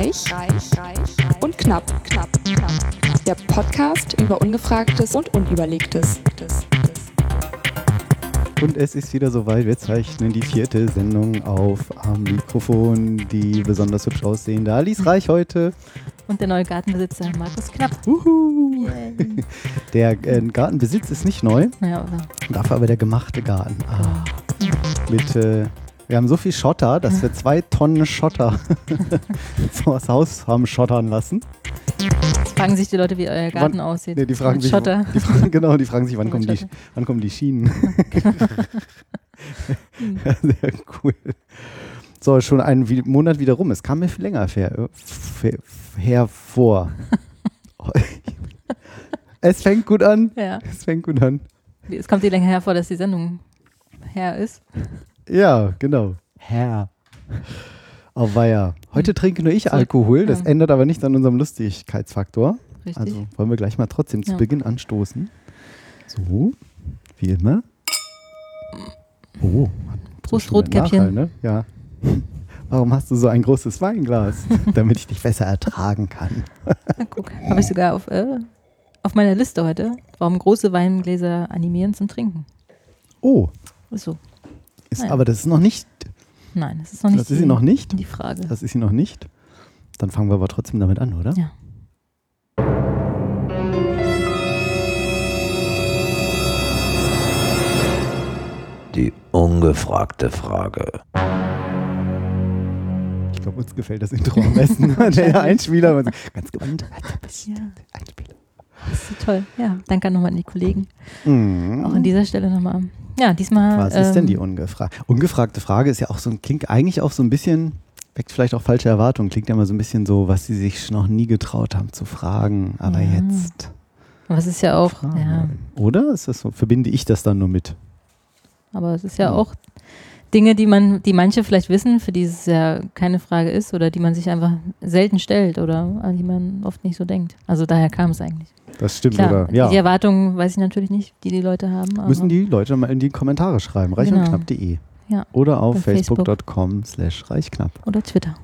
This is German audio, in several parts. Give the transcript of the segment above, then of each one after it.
Reich, reich, reich und knapp, knapp, knapp. Der Podcast über Ungefragtes und Unüberlegtes. Und es ist wieder soweit. Wir zeichnen die vierte Sendung auf am Mikrofon. Die besonders hübsch aussehende Alice Reich heute. Und der neue Gartenbesitzer Markus Knapp. Uhu. Der äh, Gartenbesitz ist nicht neu, Ja, oder? dafür aber der gemachte Garten. Ah. Mit, äh, wir haben so viel Schotter, dass wir zwei Tonnen Schotter das Haus haben schottern lassen. Fragen sich die Leute, wie euer Garten Wann- aussieht. Nee, die fragen sich, Schotter. Die fragen, genau, die fragen sich, wann kommen, die, wann kommen die Schienen. Ja, Sehr cool. So, schon einen Monat wieder rum. Es kam mir viel länger hervor. es fängt gut an. Ja. Es fängt gut an. Es kommt dir länger hervor, dass die Sendung her ist. Ja, genau. Herr. Auf Weiher. Heute trinke nur ich Alkohol. Das ja. ändert aber nichts an unserem Lustigkeitsfaktor. Richtig. Also wollen wir gleich mal trotzdem zu Ja. Beginn anstoßen. So, wie immer. Oh, hat Prost, schon einen Rotkäppchen. Nachhall, ne? Ja. Warum hast du so ein großes Weinglas? Damit ich dich besser ertragen kann. Na, guck. Habe ich sogar auf, äh, auf meiner Liste heute. Warum große Weingläser animieren zum Trinken. Oh, Ist so. Ist, aber das ist noch nicht. Nein, das ist noch nicht Das ist die, sie noch nicht. die Frage. Das ist sie noch nicht. Dann fangen wir aber trotzdem damit an, oder? Ja. Die ungefragte Frage. Ich glaube, uns gefällt das Intro am besten. Der Einspieler, ganz gewandt. Ja. Einspieler. Das ist so toll. Ja, danke nochmal an die Kollegen. Mhm. Auch an dieser Stelle nochmal. Ja, diesmal. Was ist denn die ähm, ungefragte? Ungefragte Frage ist ja auch so ein, klingt eigentlich auch so ein bisschen, weckt vielleicht auch falsche Erwartungen, klingt ja immer so ein bisschen so, was sie sich noch nie getraut haben zu fragen, aber Ja. jetzt. Es ist ja auch, ja. Oder? Ist das so? Verbinde ich das dann nur mit? aber es ist ja Ja. auch Dinge, die man, die manche vielleicht wissen, für die es ja keine Frage ist oder die man sich einfach selten stellt oder an die man oft nicht so denkt. Also daher kam es eigentlich. Das stimmt, Klar, oder? die Ja. Erwartungen weiß ich natürlich nicht, die die Leute haben. Aber Müssen die Leute mal in die Kommentare schreiben, reich und Genau. knapp.de. Ja. Oder auf facebook.com slash reichknapp. Oder Twitter,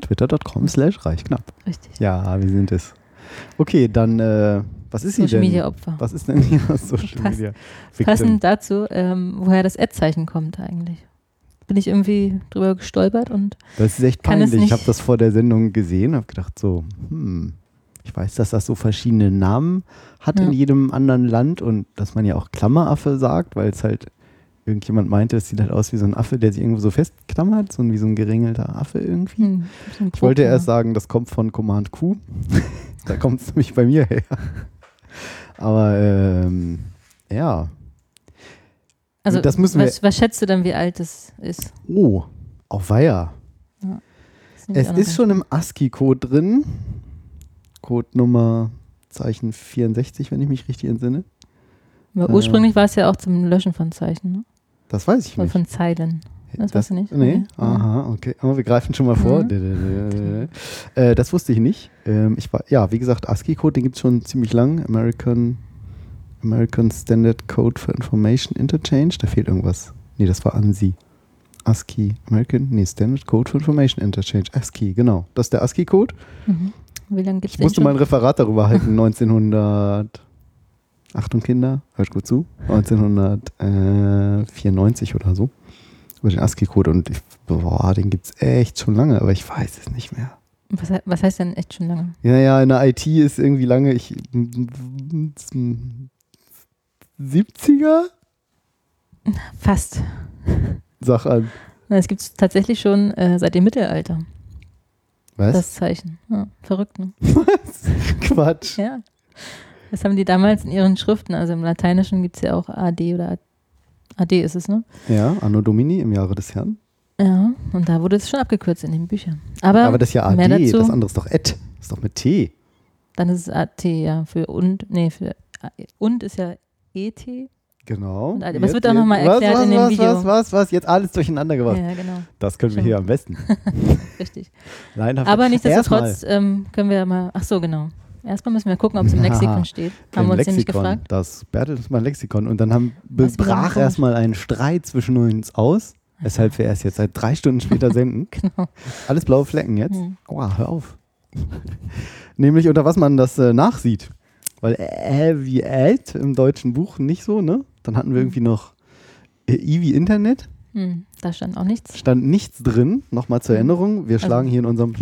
Twitter.com slash reichknapp. richtig. Ja, wir sind es. Okay, dann, äh, was ist sie Social denn? Media Opfer. Was ist denn hier Social Pass- Media? Victim? Passend dazu, ähm, woher das Ad-Zeichen kommt eigentlich. Bin ich irgendwie drüber gestolpert und Das ist echt peinlich. Ich habe das vor der Sendung gesehen, habe gedacht so, hm, ich weiß, dass das so verschiedene Namen hat Ja. in jedem anderen Land und dass man ja auch Klammeraffe sagt, weil es halt irgendjemand meinte, es sieht halt aus wie so ein Affe, der sich irgendwo so festklammert, so wie so ein geringelter Affe irgendwie. hm, Ich wollte erst sagen, das kommt von Command Q. da kommt es nämlich bei mir her. Aber ähm, ja. Also, das müssen wir- was, was schätzt du dann, wie alt es ist? Oh, auf Weiher. Das ich Es ist schon im ASCII-Code drin. Codenummer Zeichen 64, wenn ich mich richtig entsinne. Aber ursprünglich war es ja auch zum Löschen von Zeichen, ne? Das weiß ich nicht. von Zeilen. Das weißt du nicht? Nee, Okay. aha, okay. Aber wir greifen schon mal vor. Mhm. Äh, das wusste ich nicht. Ähm, ich war, ja, wie gesagt, ASCII-Code, den gibt es schon ziemlich lang. American, American Standard Code for Information Interchange. Da fehlt irgendwas. Nee, das war ANSI. ASCII, American, nee, Standard Code for Information Interchange. ASCII, genau. Das ist der ASCII-Code. Mhm. Wie lange gibt es Ich musste schon? mal ein Referat darüber halten, 1900. Achtung Kinder, hört gut zu. 1994 oder so. Über den ASCII-Code und ich, boah, den gibt es echt schon lange, aber ich weiß es nicht mehr. was, was heißt denn echt schon lange? Ja, ja, in der IT ist irgendwie lange, ich. 70er? Fast. Sag an. Es gibt es tatsächlich schon äh, seit dem Mittelalter, Was? das Zeichen. Ja, verrückt, ne? Quatsch. Ja. Das haben die damals in ihren Schriften, also im Lateinischen gibt es ja auch AD oder AD ist es, ne? Ja, Anno Domini im Jahre des Herrn. Ja, und da wurde es schon abgekürzt in den Büchern. Aber, Aber das ist ja AD, dazu, das andere ist doch Ed. Das ist doch mit T. dann ist es AT, ja, für und, nee, für und ist ja E ET. Genau. Und AD. Aber es Jetzt- wird auch noch mal was, erklärt was, in dem was, Video. Was, was, was? Jetzt alles durcheinander gebracht. Ja, genau, Das können wir Schon. hier am besten. richtig. Laienhaft. Aber nichtsdestotrotz ähm, können wir ja mal, ach so, genau. Erstmal müssen wir gucken, ob es im Ja, Lexikon steht. Haben wir uns nämlich Lexikon. gefragt. Das Bertelsmann Lexikon. Und dann haben, brach erstmal ein Streit zwischen uns aus. weshalb wir erst jetzt seit drei Stunden später senden. Genau. Alles blaue Flecken jetzt. Hm. Aua, hör auf. Nämlich unter was man das äh, nachsieht. Weil äh wie Ad im deutschen Buch nicht so, ne? Dann hatten wir irgendwie noch äh, I wie Internet. Hm, da stand auch nichts. Stand nichts drin. Nochmal zur Erinnerung. Wir Also- schlagen hier in unserem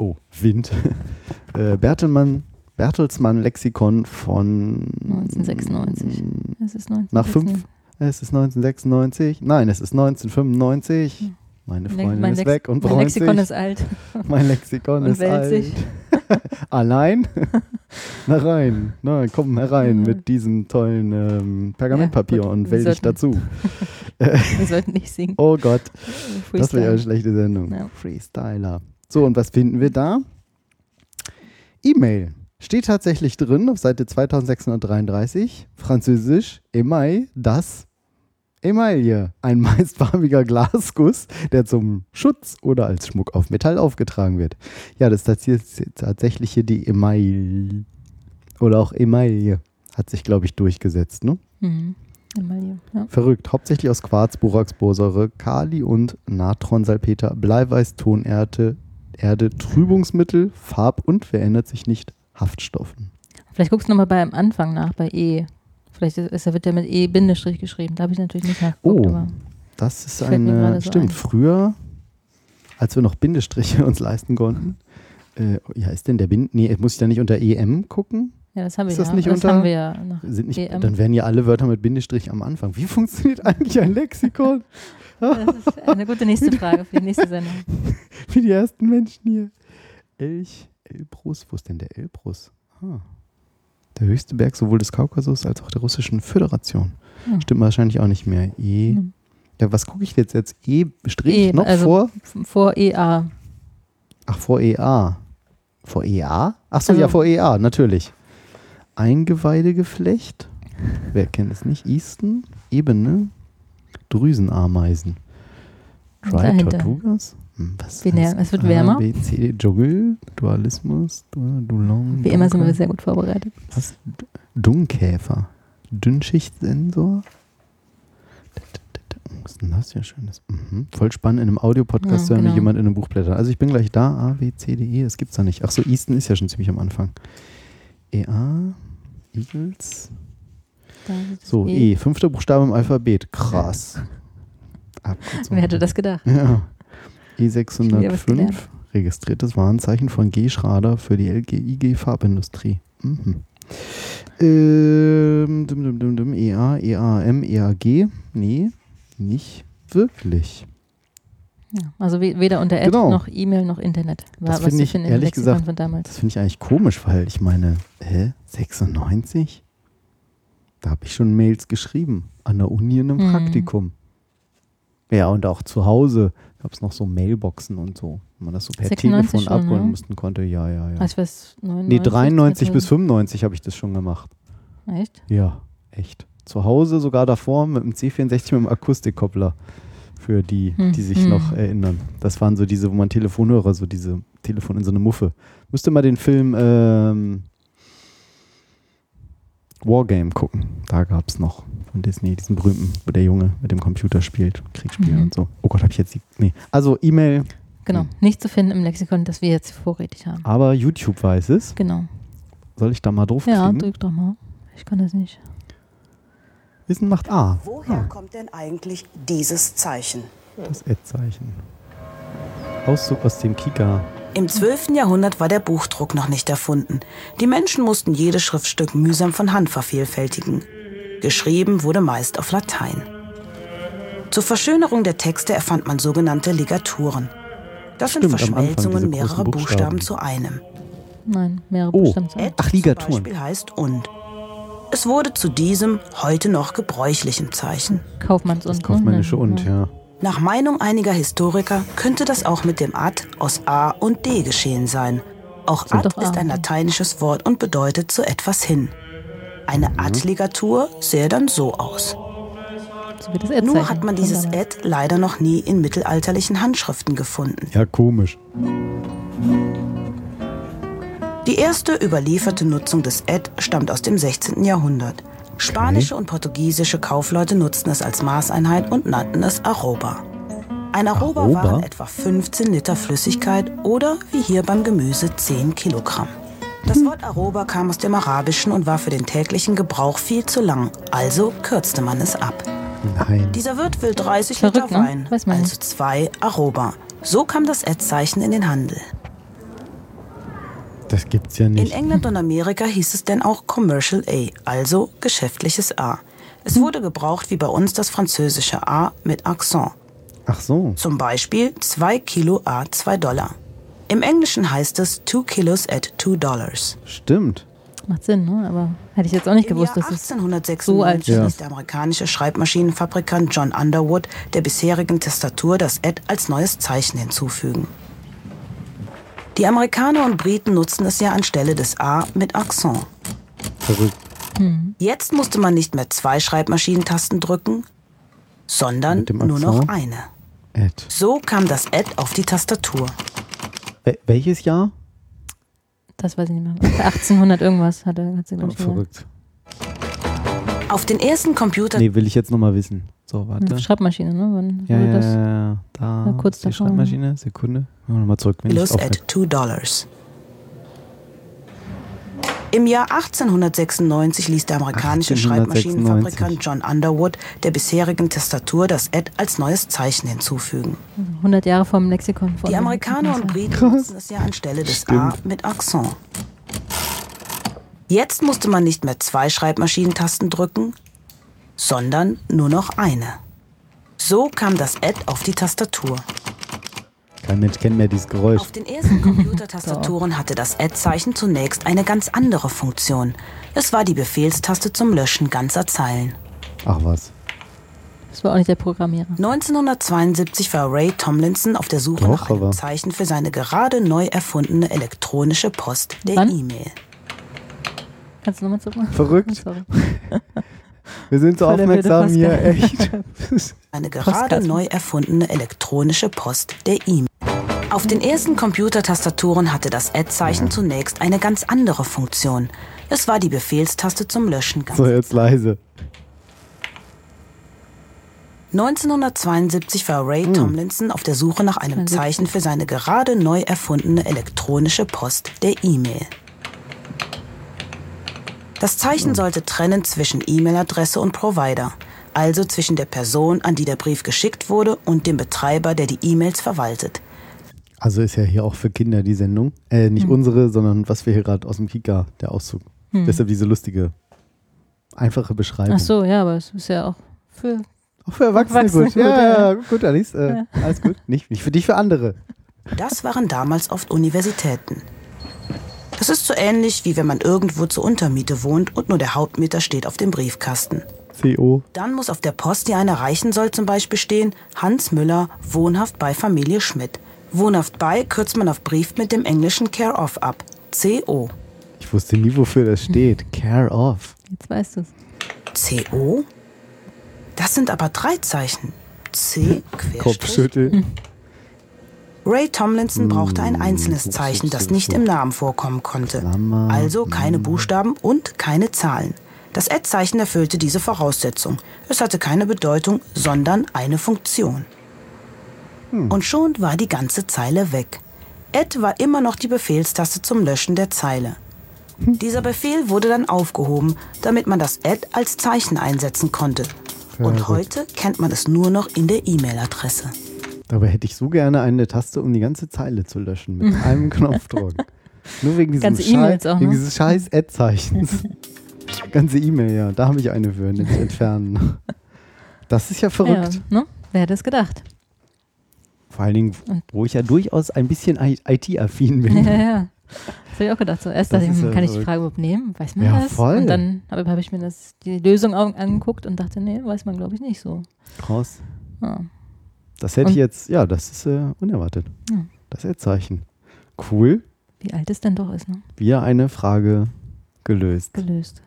Oh, Wind. äh, Bertelmann, Bertelsmann Lexikon von 1996. Es ist 19. Nach fünf. Es ist 1996. Nein, es ist 1995. Hm. Meine Freundin mein ist Lex- weg und Mein Lexikon sich. ist alt. mein Lexikon und ist alt. sich. Allein? Na rein. Na, komm herein mit diesem tollen ähm, Pergamentpapier Ja, und wähl dich dazu. Wir sollten nicht singen. Oh Gott, das wäre ja eine schlechte Sendung. Ja. Freestyler. So, und was finden wir da? E-Mail. Steht tatsächlich drin auf Seite 2633. Französisch, Email, das Emaille. Ein meistfarbiger Glasguss, der zum Schutz oder als Schmuck auf Metall aufgetragen wird. Ja, das ist tats- tatsächlich hier die Email. Oder auch Emaille. Hat sich, glaube ich, durchgesetzt, ne? Mhm. Emaille, Ja. Verrückt. Hauptsächlich aus Quarz, Borax, Borsäure, Kali und Natronsalpeter, Bleiweiß, Tonerde, Erde, Trübungsmittel, Farb- und, wer erinnert sich nicht, Haftstoffen. Vielleicht guckst du nochmal beim Anfang nach, bei E. Vielleicht ist, wird der mit E Bindestrich geschrieben. Da habe ich natürlich nicht nachgeguckt. Oh. Das ist eine, so stimmt, ein. früher, als wir noch Bindestriche uns leisten konnten, äh, ja, ist denn der Bind, nee, muss ich da nicht unter EM gucken? Ja, das haben wir Ist das ja. nicht das unter- haben wir ja Sind nicht, EM. dann wären ja alle Wörter mit Bindestrich am Anfang. Wie funktioniert eigentlich ein Lexikon? Das ist eine gute nächste Frage für die nächste Sendung. Wie die ersten Menschen hier. Elch, Elbrus, wo ist denn der Elbrus? Ah. Der höchste Berg sowohl des Kaukasus als auch der russischen Föderation. Hm. Stimmt wahrscheinlich auch nicht mehr. E. Hm. Ja, was gucke ich jetzt jetzt? E Strich E, noch also- vor? Vor EA. Ach, vor EA. Vor EA? Ach so, Also- ja, vor EA, natürlich. Eingeweidegeflecht. Wer kennt es nicht? Easton, Ebene, Drüsenameisen. Dry. Tortugas? Hm, Was Es wird A, wärmer. B, C, Dschungel, Dualismus, Du- Dulong. Wie immer sind wir sehr gut vorbereitet. Was? D- Dungkäfer. Dünnschichtsensor. Was ist denn das hier Schönes? Mhm. Voll spannend in einem Audiopodcast Ja, zu hören, wie genau. jemand in einem Buch blättert. Also ich bin gleich da. A, B, C, D, E. Das gibt's da nicht. Ach so, Easton ist ja schon ziemlich am Anfang. EA, Eagles. So, E. Fünfter Buchstabe im Alphabet. Krass. Abkürzung. Wer hätte das gedacht? Ja. Wieder was gelernt. E605, registriertes Warenzeichen von G. Schrader für die LGIG Farbindustrie. Mhm. Ähm, dum, dum, dum, dum, EA, EAM, EAG. Nee, nicht wirklich. Ja, also we- weder unter Ad Genau. noch E-Mail noch Internet. War, Das was finde ich finden im ehrlich gesagt- von damals. Das finde ich eigentlich komisch, weil ich meine, hä, 96? Da habe ich schon Mails geschrieben. An der Uni in einem Mhm. Praktikum. Ja, und auch zu Hause gab es noch so Mailboxen und so. Wenn man das so per 96 Telefon schon, abholen ne? mussten konnte. Ja, ja, ja. Also was, 99, Nee, 93 bis 2000? 95 habe ich das schon gemacht. Echt? Ja, echt. Zu Hause sogar davor mit dem C64 mit dem Akustikkoppler. Für die, Hm, die sich hm. noch erinnern. Das waren so diese, wo man Telefonhörer, so diese Telefon in so eine Muffe. Müsste mal den Film ähm, Wargame gucken. Da gab es noch von Disney, diesen berühmten, wo der Junge mit dem Computer spielt, Kriegsspiel Mhm. und so. Oh Gott, habe ich jetzt die. Nee. Also E-Mail, Genau. Hm. Nicht zu finden im Lexikon, das wir jetzt vorrätig haben. aber YouTube weiß es. Genau. Soll ich da mal drauf Ja, drück doch mal. Ich kann das nicht. Wissen macht A. Woher kommt denn eigentlich dieses Zeichen? Das Ad-Zeichen. Auszug aus dem Kika. Im 12. Jahrhundert war der Buchdruck noch nicht erfunden. Die Menschen mussten jedes Schriftstück mühsam von Hand vervielfältigen. Geschrieben wurde meist auf Latein. Zur Verschönerung der Texte erfand man sogenannte Ligaturen. Das sind Stimmt, Anfang Verschmelzungen mehrerer Buchstaben. Buchstaben. zu einem. Nein, mehrere Oh. Buchstaben. Et Ach, Ligaturen. zum Beispiel heißt und. Es wurde zu diesem heute noch gebräuchlichen Zeichen. Kaufmanns und. Das kaufmännische und, ja. Nach Meinung einiger Historiker könnte das auch mit dem Ad aus A und D geschehen sein. Auch Ad ist ein lateinisches Wort und bedeutet zu etwas hin. Eine Ad-Ligatur sähe dann so aus. So Nur hat man dieses. Ad leider noch nie in mittelalterlichen Handschriften gefunden. Ja, komisch. Die erste überlieferte Nutzung des Ad stammt aus dem 16. Jahrhundert. Spanische und portugiesische Kaufleute nutzten es als Maßeinheit und nannten es Arroba. Ein Arroba, Arroba? waren etwa 15 Liter Flüssigkeit oder wie hier beim Gemüse 10 Kilogramm. Das Wort Arroba kam aus dem Arabischen und war für den täglichen Gebrauch viel zu lang, also kürzte man es ab. Nein. Dieser Wirt will 30 Verrückt, Liter ne? Wein, man also zwei Arroba. So kam das Ad-Zeichen in den Handel. Das gibt's ja In nicht. England und Amerika hieß es denn auch Commercial A, also geschäftliches A. Es wurde gebraucht wie bei uns das französische A mit Akzent. Ach so. Zum Beispiel 2 Kilo A 2 Dollar. Im Englischen heißt es 2 Kilos at 2 Dollars. Stimmt. Macht Sinn, ne? Aber hätte ich jetzt auch nicht Im gewusst, Jahr dass es. so alt 1896 ist. ließ der amerikanische Schreibmaschinenfabrikant John Underwood der bisherigen Tastatur das Ad als neues Zeichen hinzufügen. Die Amerikaner und Briten nutzten es ja anstelle des A mit Akzent. Verrückt. Jetzt musste man nicht mehr zwei Schreibmaschinentasten drücken, sondern nur noch eine. Ed. So kam das Ad auf die Tastatur. Wel welches Jahr? Das weiß ich nicht mehr. 1800 irgendwas hat er, hat sie, Oh, glaube ich, gesagt. verrückt. Auf den ersten Computer Nee, will ich jetzt nochmal wissen. So, Eine warte. Schreibmaschine, ne? Wann Ja, ja, das? ja, ja. Da Ja, kurz ist die davor. Schreibmaschine. Sekunde. Nochmal zurück. Aufhöre. at 2 Dollars. Im Jahr 1896 ließ der amerikanische 1896. Schreibmaschinenfabrikant John Underwood der bisherigen Tastatur das Ad als neues Zeichen hinzufügen. 100 Jahre vom Lexikon. Von Die Amerikaner und Briten nutzen es ja anstelle des A Stimmt. mit Akzent. Jetzt musste man nicht mehr zwei Schreibmaschinentasten drücken, sondern nur noch eine. So kam das Ad auf die Tastatur. Kein Mensch kennt mehr dieses Geräusch. Auf den ersten Computertastaturen hatte das Ad-Zeichen zunächst eine ganz andere Funktion. Es war die Befehlstaste zum Löschen ganzer Zeilen. Ach was. Das war auch nicht der Programmierer. 1972 war Ray Tomlinson auf der Suche Doch, nach einem aber- Zeichen für seine gerade neu erfundene elektronische Post, der Wann? E-Mail. Kannst du nochmal zurück? Verrückt. Wir sind so aufmerksam hier, echt. Eine gerade neu erfundene elektronische Post, der E-Mail. Auf den ersten Computertastaturen hatte das Ad-Zeichen zunächst eine ganz andere Funktion. Es war die Befehlstaste zum Löschen So, jetzt leise. 1972 war Ray Hm. Tomlinson auf der Suche nach einem 72. Zeichen für seine gerade neu erfundene elektronische Post, der E-Mail. Das Hm. Zeichen sollte trennen zwischen E-Mail-Adresse und Provider, also zwischen der Person, an die der Brief geschickt wurde, und dem Betreiber, der die E-Mails verwaltet. Also ist ja hier auch für Kinder die Sendung. Äh, nicht Hm. unsere, sondern was wir hier gerade aus dem Kika, der Auszug. Deshalb diese lustige, einfache Beschreibung. Ach so, ja, aber es ist ja auch für. Auch für Erwachsene, Erwachsene gut. gut, Ja, ja. ja, gut, Alice. Äh, Alles gut. Nicht, nicht für dich, für andere. Das waren damals oft Universitäten. Das ist so ähnlich, wie wenn man irgendwo zur Untermiete wohnt und nur der Hauptmieter steht auf dem Briefkasten. CO. Dann muss auf der Post, die einen erreichen soll, zum Beispiel stehen Hans Müller, wohnhaft bei Familie Schmidt. Wohnhaft bei kürzt man auf Brief mit dem englischen Care of ab. CO. Ich wusste nie, wofür das steht. Care of. Jetzt weißt du es. CO? Das sind aber drei Zeichen. C. Kopfschüttel. Ray Tomlinson brauchte ein einzelnes Hm, Zeichen, das nicht im Namen vorkommen konnte. Also keine Buchstaben und keine Zahlen. Das Ad-Zeichen erfüllte diese Voraussetzung. Es hatte keine Bedeutung, sondern eine Funktion. Und schon war die ganze Zeile weg. Ad war immer noch die Befehlstaste zum Löschen der Zeile. Dieser Befehl wurde dann aufgehoben, damit man das Ad als Zeichen einsetzen konnte. Und heute kennt man es nur noch in der E-Mail-Adresse. Dabei hätte ich so gerne eine Taste, um die ganze Zeile zu löschen. Mit einem Knopfdruck. Nur wegen diesem Ganze Scheiß, auch, wegen ne? dieses scheiß Ad-Zeichens. Ganze E-Mail, ja. Da habe ich eine für, nämlich entfernen. Das ist ja verrückt. Ja, ne? Wer hätte es gedacht? Vor allen Dingen, wo ich ja durchaus ein bisschen IT-affin bin. Ja, ja. Das habe ich auch gedacht. So, erst Das dachte ich, hm, ja kann ich die. Frage überhaupt nehmen? Weiß man Ja, das? voll. Und dann habe hab ich mir das, die Lösung angeguckt und dachte, nee, weiß man glaube ich nicht so. Krass. Ja. Das hätte ich Und- jetzt, ja, das ist äh, unerwartet. Ja. Das Ad-Zeichen. Cool. Wie alt es denn doch ist, ne? Wieder eine Frage gelöst. Gelöst.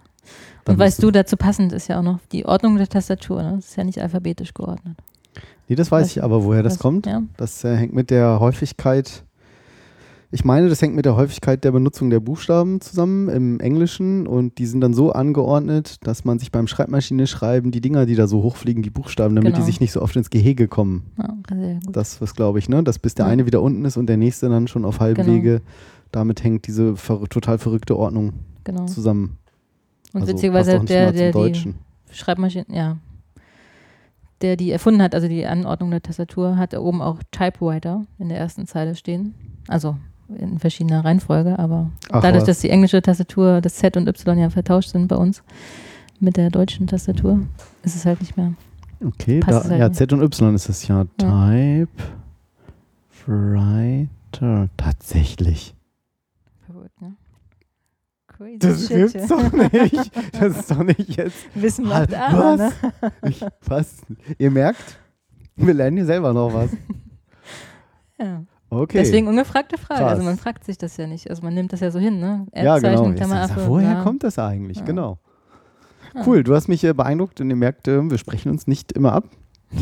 Dann Und weißt du, dazu passend ist ja auch noch die Ordnung der Tastatur. Ne? Das ist ja nicht alphabetisch geordnet. Nee, das weiß Was- ich aber, woher das Was- kommt. Ja. Das äh, hängt mit der Häufigkeit Ich meine, das hängt mit der Häufigkeit der Benutzung der Buchstaben zusammen im Englischen und die sind dann so angeordnet, dass man sich beim Schreibmaschine schreiben die Dinger, die da so hochfliegen, die Buchstaben, damit Genau. die sich nicht so oft ins Gehege kommen. Ja, sehr gut. Das was glaube ich, ne? Dass bis der eine wieder unten ist und der nächste dann schon auf halbem Genau. Wege. Damit hängt diese ver total verrückte Ordnung genau. zusammen. Und Also witzigerweise der, der die. Schreibmaschine, ja, der die erfunden hat, also die Anordnung der Tastatur, hat oben auch Typewriter in der ersten Zeile stehen. Also in verschiedener Reihenfolge, aber Ach, dadurch, was. dass die englische Tastatur, das Z und Y ja vertauscht sind bei uns mit der deutschen Tastatur, ist es halt nicht mehr. Okay, da, halt ja, nicht. Z und Y ist es ja. Type Writer. Tatsächlich. Verrückt, ne? Crazy Das shit, gibt's ja. doch nicht. Das ist doch nicht jetzt. Wissen macht aber, ne? Ich, was? Ihr merkt, wir lernen hier selber noch was. Ja. Okay. Deswegen ungefragte Frage. Krass. Also man fragt sich das ja nicht. Also man nimmt das ja so hin, ne? ja, genau. Erdzeichen, Klammeraffe, woher bla. kommt das eigentlich? Ja. Genau. Ja. Cool, du hast mich äh, beeindruckt und ihr merkt, äh, wir sprechen uns nicht immer ab.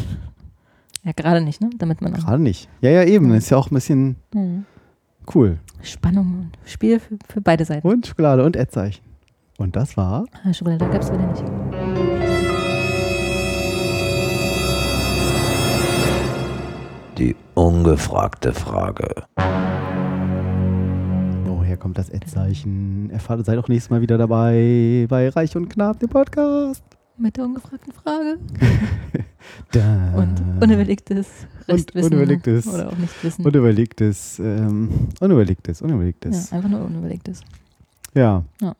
Ja, gerade nicht, ne? Damit man Gerade nicht. Ja, ja, eben. Das ist ja auch ein bisschen Mhm. cool. Spannung und Spiel für, für beide Seiten. Und Schokolade und Ad-Zeichen. Und das war. Ah, Schokolade gab es wieder nicht. Ungefragte Frage. Woher kommt das Ad-Zeichen? Erfahrt, seid auch nächstes Mal wieder dabei bei Reich und Knapp, dem Podcast. Mit der ungefragten Frage. Da. Und unüberlegtes Restwissen. unüberlegtes. Oder auch nicht wissen. Unüberlegtes, ähm, unüberlegtes, unüberlegtes. ja, einfach nur unüberlegtes. Ja. Ja.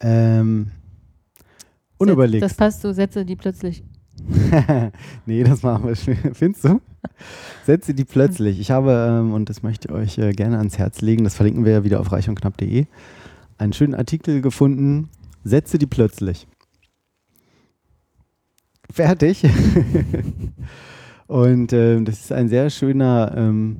Ähm, unüberlegt. Das passt so Sätze, die plötzlich. nee, das machen wir schnell. Findest du? Sätze, die plötzlich. Ich habe, ähm, und das möchte ich euch äh, gerne ans Herz legen, das verlinken wir ja wieder auf reichundknapp.de, einen schönen Artikel gefunden. Sätze, die plötzlich. Fertig. und ähm, das ist ein sehr schöner, ähm,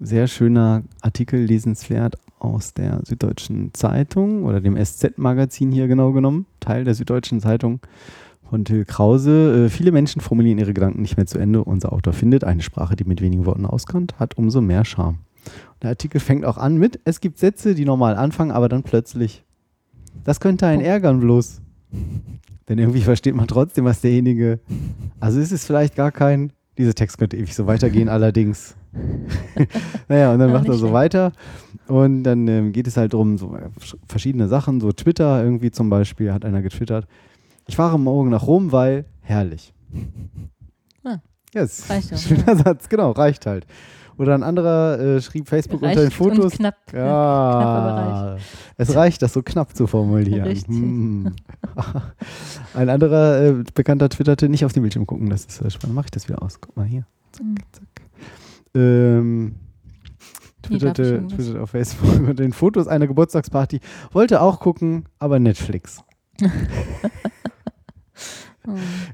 sehr schöner Artikel, lesenswert aus der Süddeutschen Zeitung oder dem SZ-Magazin hier genau genommen, Teil der Süddeutschen Zeitung von Till Krause. Äh, viele Menschen formulieren ihre Gedanken nicht mehr zu Ende. Unser Autor findet, eine Sprache, die mit wenigen Worten auskommt, hat umso mehr Charme. Der Artikel fängt auch an mit, es gibt Sätze, die normal anfangen, aber dann plötzlich. Das könnte einen ärgern bloß. Denn irgendwie versteht man trotzdem, was derjenige. Also es ist vielleicht gar kein. Dieser Text könnte ewig so weitergehen, allerdings. naja, und dann macht er so weiter. Und dann ähm, geht es halt darum, so sch- verschiedene Sachen, so Twitter irgendwie zum Beispiel, hat einer getwittert. Ich fahre morgen nach Rom, weil herrlich. Ah, yes. reicht doch, Schöner Satz, genau, reicht halt. Oder ein anderer äh, schrieb Facebook unter den reicht Fotos. Und knapp. Ja, es reicht, das so knapp zu formulieren. Hm. Ein anderer äh, Bekannter twitterte, nicht auf den Bildschirm gucken, das ist äh, spannend. Mache ich das wieder aus. Guck mal hier. Mhm. Ähm, Hier darf ich twitterte, twitterte auf Facebook unter den Fotos einer Geburtstagsparty. Wollte auch gucken, aber Netflix.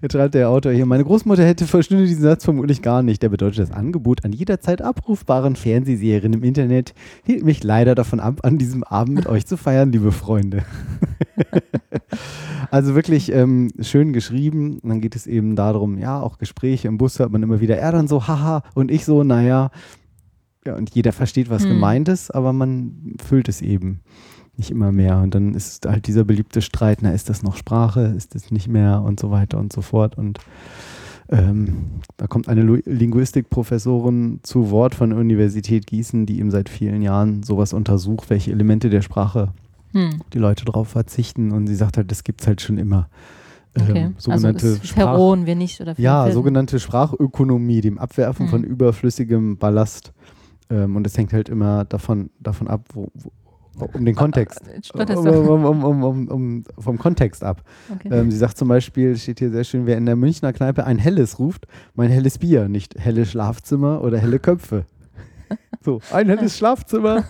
Jetzt schreibt der Autor hier, meine Großmutter hätte verstünde diesen Satz vermutlich gar nicht. Der bedeutet das Angebot an jederzeit abrufbaren Fernsehserien im Internet hielt mich leider davon ab, an diesem Abend mit euch zu feiern, liebe Freunde. also wirklich ähm, schön geschrieben. Und dann geht es eben darum, ja, auch Gespräche im Bus hört man immer wieder, er dann so, haha, und ich so, naja. Ja, und jeder versteht, was Hm. gemeint ist, aber man füllt es eben nicht immer mehr. Und dann ist halt dieser beliebte Streit, na, ist das noch Sprache, ist das nicht mehr und so weiter und so fort. Und ähm, da kommt eine Linguistikprofessorin zu Wort von der Universität Gießen, die eben seit vielen Jahren sowas untersucht, welche Elemente der Sprache Hm. die Leute darauf verzichten. Und sie sagt halt, das gibt es halt schon immer. Okay. Ähm, sogenannte also Sprach wir nicht oder ja, ver- sogenannte Sprachökonomie, dem Abwerfen Mhm. von überflüssigem Ballast. Ähm, und es hängt halt immer davon, davon ab, wo, wo, um den Kontext. Stotterst Um, um, um, vom Kontext ab. Okay. Ähm, sie sagt zum Beispiel, steht hier sehr schön, wer in der Münchner Kneipe ein helles ruft, mein helles Bier, nicht helle Schlafzimmer oder helle Köpfe. So, ein helles Schlafzimmer.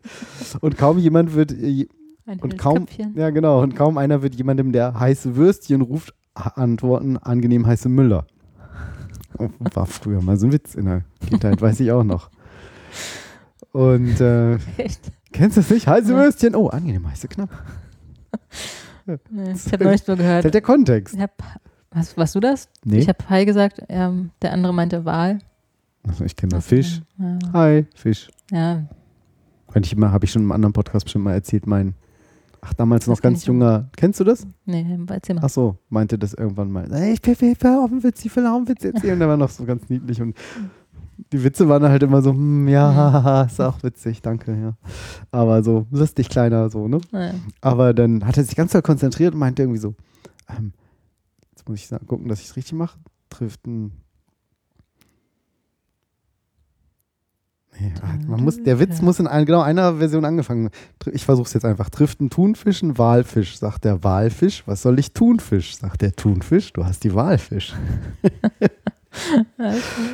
und kaum jemand wird, äh, Ein und kaum, Köpfchen. ja genau, und kaum einer wird jemandem, der heiße Würstchen ruft, antworten, angenehm heiße Müller. War früher mal so ein Witz in der Kindheit, weiß ich auch noch. Und äh, Echt? Kennst du das nicht? Heiße Ja. Würstchen, oh, angenehm heiße knapp. Nee, ich habe neulich nur Das ist gehört. halt der Kontext. Ich hab, was, warst du das? Nee. Ich habe Hi gesagt, ähm, der andere meinte Wal. Also ich kenne Was- Fisch. Ja, Hi, Fisch. ja, Weil ich immer, habe ich schon im anderen Podcast bestimmt mal erzählt, mein, ach, damals Das noch ganz junger, kennst du das? Nee, erzähl mal. Ach so, meinte das irgendwann mal. Ey, ich will, auch einen Witz, ich will auch einen Witz erzählen. Und der war noch so ganz niedlich und die Witze waren halt immer so, hm, ja, haha, ist auch witzig, danke, ja. Aber so lustig kleiner, so, ne? Naja. Aber dann hat er sich ganz doll konzentriert und meinte irgendwie so, ähm, jetzt muss ich sagen, gucken, dass ich es richtig mache. Trifft ein. Nee, man muss, der Witz muss in ein, genau einer Version angefangen. Ich versuche es jetzt einfach. Trifft ein Thunfisch ein Walfisch, sagt der Walfisch. Was soll ich Thunfisch? Sagt der Thunfisch. Du hast die Walfisch.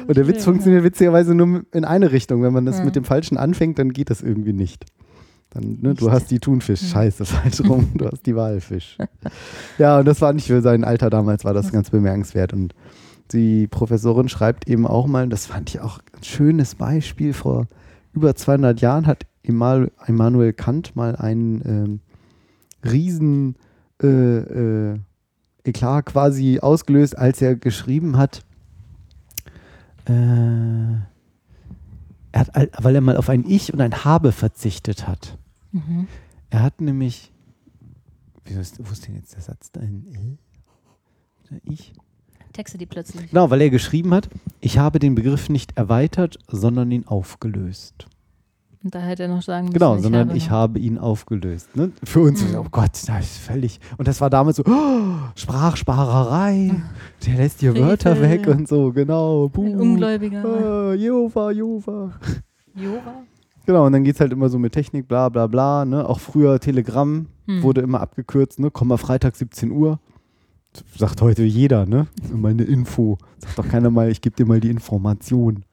Und der Witz funktioniert witzigerweise nur in eine Richtung. Wenn man das Ja. mit dem Falschen anfängt, dann geht das irgendwie nicht. Dann, ne, du hast die Thunfisch, scheiße, falsch rum, du hast die Walfisch. ja, und das war nicht für sein Alter damals, war das ganz bemerkenswert. Und die Professorin schreibt eben auch mal, das fand ich auch ein schönes Beispiel, vor über 200 Jahren hat Immanuel Kant mal einen ähm, riesen äh, äh, Eklat quasi ausgelöst, als er geschrieben hat, äh, er hat, weil er mal auf ein Ich und ein Habe verzichtet hat. Mhm. Er hat nämlich, wieso ist, wo ist denn jetzt der Satz? Ein L? Oder Ich? Texte die plötzlich. Genau, weil er geschrieben hat, ich habe den Begriff nicht erweitert, sondern ihn aufgelöst. Und da hätte er noch sagen müssen, Genau, sondern habe ich habe ihn aufgelöst. Ne? Für uns, Mhm. oh Gott, das ist völlig. Und das war damals so, oh, Sprachsparerei, der lässt hier Wörter weg und so, genau. Buh, Ungläubiger. äh, Jehova, Jehova. Jura? Genau, und dann geht es halt immer so mit Technik, bla bla bla. Ne? Auch früher Telegramm Hm. wurde immer abgekürzt, ne? Komm mal Freitag 17 Uhr. Sagt heute jeder, ne? Meine Info. Sagt doch keiner mal, ich gebe dir mal die Information.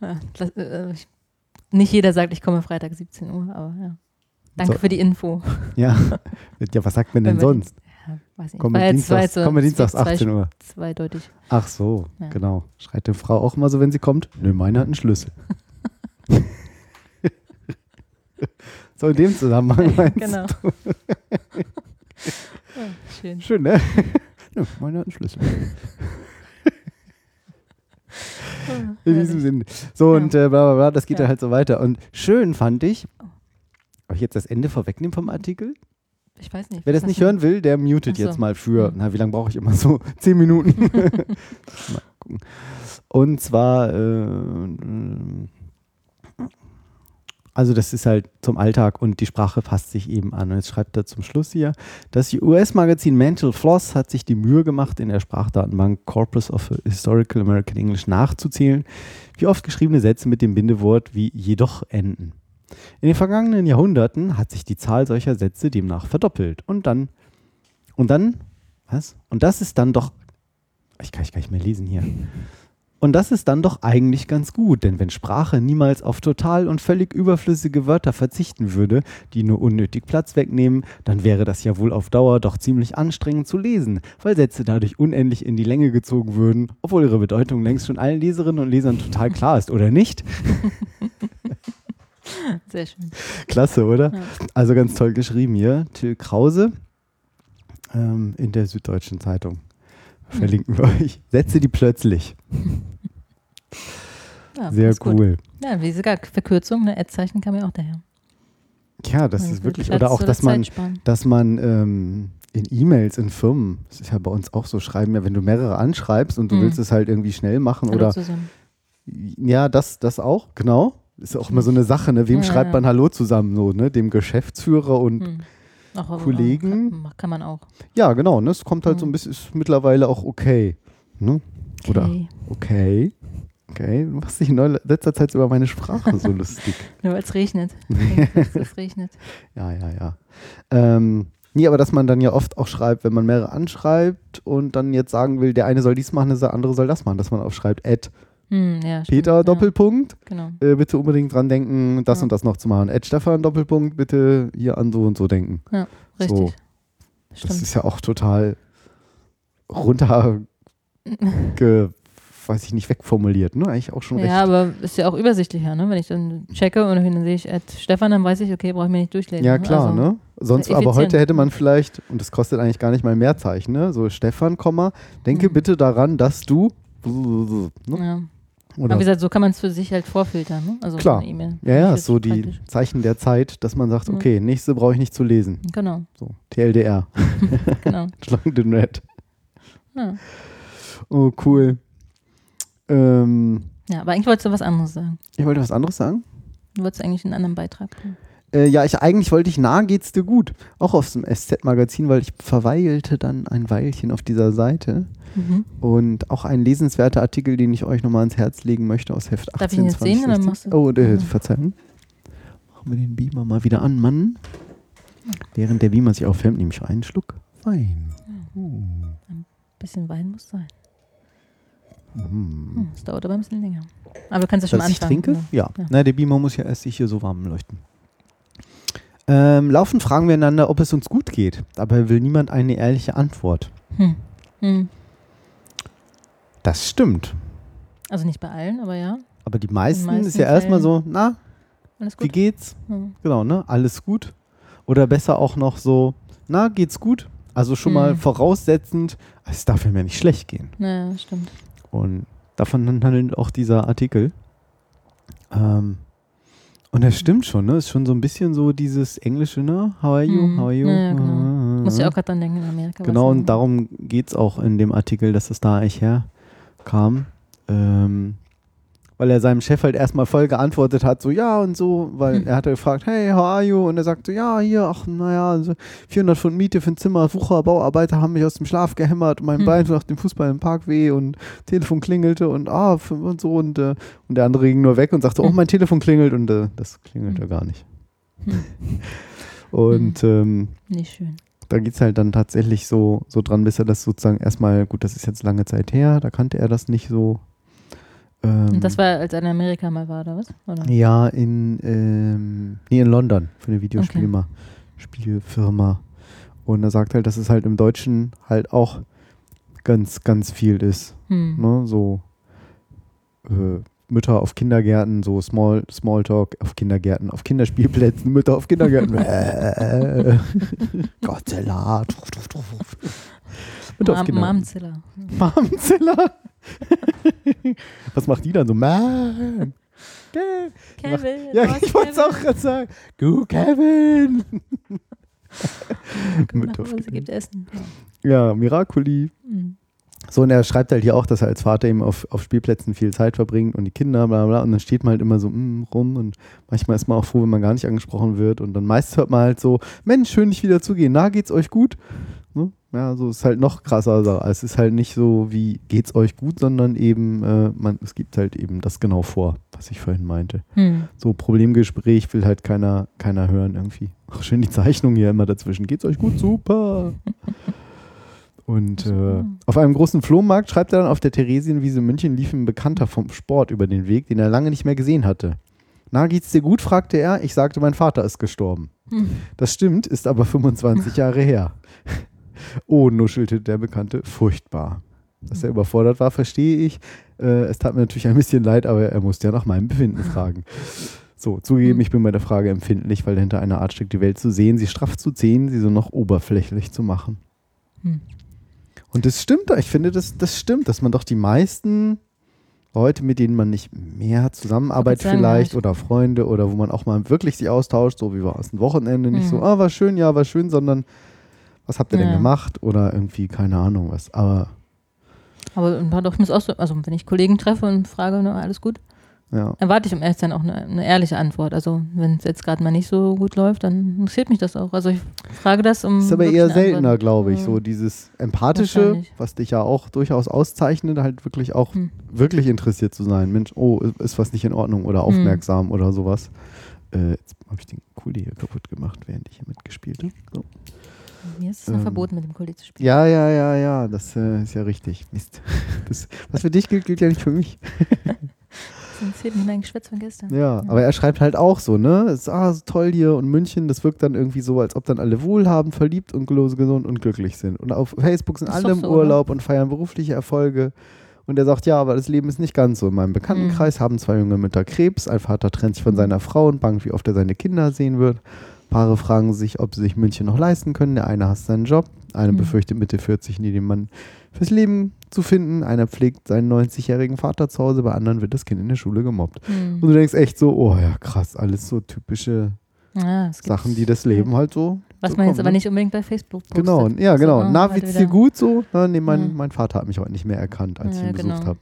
Ja, das, äh, ich, nicht jeder sagt, ich komme Freitag 17 Uhr, aber ja. Danke So. für die Info. Ja. ja, was sagt man denn sonst? Ja, weiß nicht. Komm War mit jetzt- war Dienstags, so komm mit Dienstags zwei- 18 Uhr. Zweideutig. Ach so, Ja. genau. Schreit die Frau auch immer so, wenn sie kommt? Nö, meine hat einen Schlüssel. so in dem Zusammenhang meinst genau. Ja, schön. Schön, ne? ja, meine hat einen Schlüssel. In diesem Sinne. So, Ja. und äh, bla bla bla, das geht Ja. dann halt so weiter. Und schön fand ich, ob ich jetzt das Ende vorwegnehmen vom Artikel? Ich weiß nicht. Wer das nicht hören will, der mutet so. jetzt mal für, na, wie lange brauche ich immer so? Zehn Minuten. mal gucken. Und zwar, äh, also das ist halt zum Alltag und die Sprache passt sich eben an. Und jetzt schreibt er zum Schluss hier, das US-Magazin Mental Floss hat sich die Mühe gemacht, in der Sprachdatenbank Corpus of Historical American English nachzuzählen, wie oft geschriebene Sätze mit dem Bindewort wie jedoch enden. In den vergangenen Jahrhunderten hat sich die Zahl solcher Sätze demnach verdoppelt. Und dann, und dann, was? Und das ist dann doch, ich kann ich gar nicht mehr lesen hier. Und das ist dann doch eigentlich ganz gut, denn wenn Sprache niemals auf total und völlig überflüssige Wörter verzichten würde, die nur unnötig Platz wegnehmen, dann wäre das ja wohl auf Dauer doch ziemlich anstrengend zu lesen, weil Sätze dadurch unendlich in die Länge gezogen würden, obwohl ihre Bedeutung längst schon allen Leserinnen und Lesern total klar ist, oder nicht? Sehr schön. Klasse, oder? Ja. Also ganz toll geschrieben hier. Till Krause ähm, in der Süddeutschen Zeitung. Verlinken wir euch. Sätze die plötzlich. Ja, Sehr ist gut. cool. Ja, wie sogar Verkürzung, ne? Ad-Zeichen kam ja auch daher. Ja, das Man ist wirklich, oder auch, dass man, dass man ähm, in E-Mails in Firmen, das ist ja bei uns auch so, schreiben ja, wenn du mehrere anschreibst und du Mhm. willst es halt irgendwie schnell machen Hallo oder zusammen. ja, das, das auch, genau. Ist auch immer so eine Sache, ne? Wem Ja, schreibt ja. man Hallo zusammen so, ne? Dem Geschäftsführer und Hm. Auch, Kollegen. Kann, kann man auch. ja, genau, ne? Es kommt halt so ein Mhm. bisschen, ist mittlerweile auch okay. Ne? Oder Okay. okay. Okay, du machst dich in letzter Zeit über meine Sprache so lustig. Nur weil es regnet. Es regnet. Ja, ja, ja. Ähm, nee, aber dass man dann ja oft auch schreibt, wenn man mehrere anschreibt und dann jetzt sagen will, der eine soll dies machen, der andere soll das machen, dass man aufschreibt, Ed Hm, ja, stimmt, Peter ja, Doppelpunkt, Genau. äh, bitte unbedingt dran denken, das Ja. und das noch zu machen. Ed Stefan Doppelpunkt, bitte hier an so und so denken. Richtig. So. Das Stimmt. ist ja auch total runter, ge, weiß ich nicht, wegformuliert, ne? Eigentlich auch schon recht. Ja, aber ist ja auch übersichtlicher, ne? Wenn ich dann checke und dann sehe ich Ed Stefan, dann weiß ich, okay, brauche ich mir nicht durchlesen. Ja, ne? klar, also, ne? Sonst, aber heute hätte man vielleicht, und das kostet eigentlich gar nicht mal mehr Zeichen, ne? So Stefan, Komma, denke Mhm. bitte daran, dass du. Ne? Ja. Oder Aber wie gesagt, so kann man es für sich halt vorfiltern. Ne? Also Klar. eine E-Mail. ja, ja, ist so die praktisch. Zeichen der Zeit, dass man sagt, Ja. okay, nächste brauche ich nicht zu lesen. Genau, So, TLDR, genau. Schlangen den Red. Ja. Oh, cool. Ähm, ja, aber eigentlich wolltest du was anderes sagen. ich wollte was anderes sagen. Du wolltest eigentlich einen anderen Beitrag bringen. Äh, ja, ich eigentlich wollte ich, na, geht's dir gut? Auch aus dem SZ-Magazin, weil ich verweilte dann ein Weilchen auf dieser Seite. Mhm. Und auch ein lesenswerter Artikel, den ich euch nochmal ans Herz legen möchte aus Heft 18. Darf ich ihn jetzt sehen oder 20, machst du- Oh, äh, Mhm. Verzeihung. Machen wir den Beamer mal wieder an, Mann. Während der Beamer sich aufwärmt, nehme ich einen Schluck Wein. Uh. Bisschen Wein muss sein. Mm. Hm, das dauert aber ein bisschen länger. Aber du kannst ja schon Dass mal ich anfangen. trinke? Ja. Ja. Na, der Beamer muss ja erst sich hier so warm leuchten. Ähm, laufend fragen wir einander, ob es uns gut geht. Dabei will niemand eine ehrliche Antwort. Hm. Hm. Das stimmt. Also nicht bei allen, aber ja. Aber die meisten, meisten ist ja erstmal so, na, Alles wie geht's? Hm. Genau, ne? Alles gut. Oder besser auch noch so, na, geht's gut? Also schon mal Hm. voraussetzend, es darf ja mir nicht schlecht gehen. Ja, stimmt. Und davon handelt auch dieser Artikel. Ähm, und das stimmt schon, ne? Ist schon so ein bisschen so dieses Englische, ne? How are you? Hm. How are you? Ja, genau. Ah, Muss ah. auch gerade dran denken in Amerika. Genau, und darum geht es auch in dem Artikel, dass es da eigentlich herkam. Ähm, weil er seinem Chef halt erstmal voll geantwortet hat, so ja und so, weil Hm. er hatte gefragt, hey, how are you? Und er sagte, ja, hier, ach, naja, so 400 Pfund Miete für ein Zimmer, Wucher, Bauarbeiter haben mich aus dem Schlaf gehämmert und mein Hm. Bein nach dem Fußball im Park weh und Telefon klingelte und ah, und so und, äh, und der andere ging nur weg und sagte, oh, Hm. mein Telefon klingelt und äh, das klingelte Hm. gar nicht. Hm. Und ähm, Nicht schön. da geht es halt dann tatsächlich so, so dran, bis er das sozusagen erstmal, gut, das ist jetzt lange Zeit her, da kannte er das nicht so. Ähm, Und das war, als er in Amerika mal war, oder was? Oder? ja in, ähm, nee, in London für eine Videospielma, Spielfirma. Und er sagt halt, dass es halt im Deutschen halt auch ganz, ganz viel ist. Hm. Ne? So äh, Mütter auf Kindergärten, so Small, Smalltalk auf Kindergärten, auf Kinderspielplätzen, Mütter auf Kindergärten. Äh, Godzilla. Mütter Mom- Kinder- Momzilla. Mamzilla. Was macht die dann so? Ke- Kevin. Ja, ich wollte es auch gerade sagen. Du, Kevin. Auf Hause Kinder- gibt Essen. Ja, Miraculi. Ja. Hm. So, und er schreibt halt hier auch, dass er als Vater eben auf, auf Spielplätzen viel Zeit verbringt und die Kinder, bla bla. Und dann steht man halt immer so mm, rum und manchmal ist man auch froh, wenn man gar nicht angesprochen wird. Und dann meist hört man halt so, Mensch, schön dich wieder zu gehen. Na, geht's euch gut? Ne? Ja, so ist halt noch krasser. Also, es ist halt nicht so wie geht's euch gut, sondern eben, äh, man, es gibt halt eben das genau vor, was ich vorhin meinte. Hm. So Problemgespräch will halt keiner, keiner hören irgendwie. Auch schön die Zeichnung hier immer dazwischen. Geht's euch gut? Super. Und äh, auf einem großen Flohmarkt schreibt er dann, auf der Theresienwiese in München lief ein Bekannter vom Sport über den Weg, den er lange nicht mehr gesehen hatte. Na, geht's dir gut? fragte er. Ich sagte, mein Vater ist gestorben. Hm. Das stimmt, ist aber 25 Jahre her. Oh, nuschelte der Bekannte, furchtbar. Dass er überfordert war, verstehe ich. Äh, es tat mir natürlich ein bisschen leid, aber er musste ja nach meinem Befinden fragen. So, zugegeben, Hm. ich bin bei der Frage empfindlich, weil dahinter einer Art steckt, die Welt zu sehen, sie straff zu ziehen, sie so noch oberflächlich zu machen. Hm. Und das stimmt, ich finde, das, das stimmt, dass man doch die meisten Leute, mit denen man nicht mehr zusammenarbeitet vielleicht oder Freunde oder wo man auch mal wirklich sich austauscht, so wie war es ein Wochenende, nicht Mhm. so, ah, war schön, ja, war schön, sondern was habt ihr denn Ja. gemacht oder irgendwie, keine Ahnung was. Aber Aber und doch, muss auch so, also wenn ich Kollegen treffe und frage, ne, alles gut, ja, erwarte ich um ehrlich sein auch eine, eine ehrliche Antwort. Also wenn es jetzt gerade mal nicht so gut läuft, dann interessiert mich das auch. Also ich frage das um. Das ist aber eher seltener, glaube ich. So dieses Empathische, was dich ja auch durchaus auszeichnet, halt wirklich auch Hm. wirklich interessiert zu sein. Mensch, oh, ist was nicht in Ordnung oder Hm. aufmerksam oder sowas. Äh, jetzt habe ich den Kuli hier kaputt gemacht, während ich hier mitgespielt habe. So. Mir ist es noch Ähm, verboten, mit dem Kuli zu spielen. Ja, ja, ja, ja, das äh, ist ja richtig. Mist. Das, was für dich gilt, gilt ja nicht für mich. Sonst fehlt mir mein Geschwätz von gestern. Ja, aber er schreibt halt auch so, ne? Es ist ah, so toll hier und München, das wirkt dann irgendwie so, als ob dann alle wohlhabend, verliebt und gesund und glücklich sind. Und auf Facebook sind alle im so, Urlaub und feiern berufliche Erfolge. Und er sagt, ja, aber das Leben ist nicht ganz so. In meinem Bekanntenkreis Mhm. haben zwei junge Mütter Krebs, ein Vater trennt sich von seiner Frau und bangt, wie oft er seine Kinder sehen wird. Paare fragen sich, ob sie sich München noch leisten können. Der eine hasst seinen Job, eine Mhm. befürchtet Mitte 40 nie den Mann fürs Leben zu finden. Einer pflegt seinen 90-jährigen Vater zu Hause, bei anderen wird das Kind in der Schule gemobbt. Hm. Und du denkst echt so, oh ja, krass, alles so typische Ja, Sachen, die das Leben halt so. Was so man jetzt aber ne? nicht unbedingt bei Facebook postet. Genau, ja, So, genau. ne, Na, halt geht's dir gut so? Na, nee, mein, Mhm. mein Vater hat mich heute nicht mehr erkannt, als ich Ja, ihn besucht genau. habe.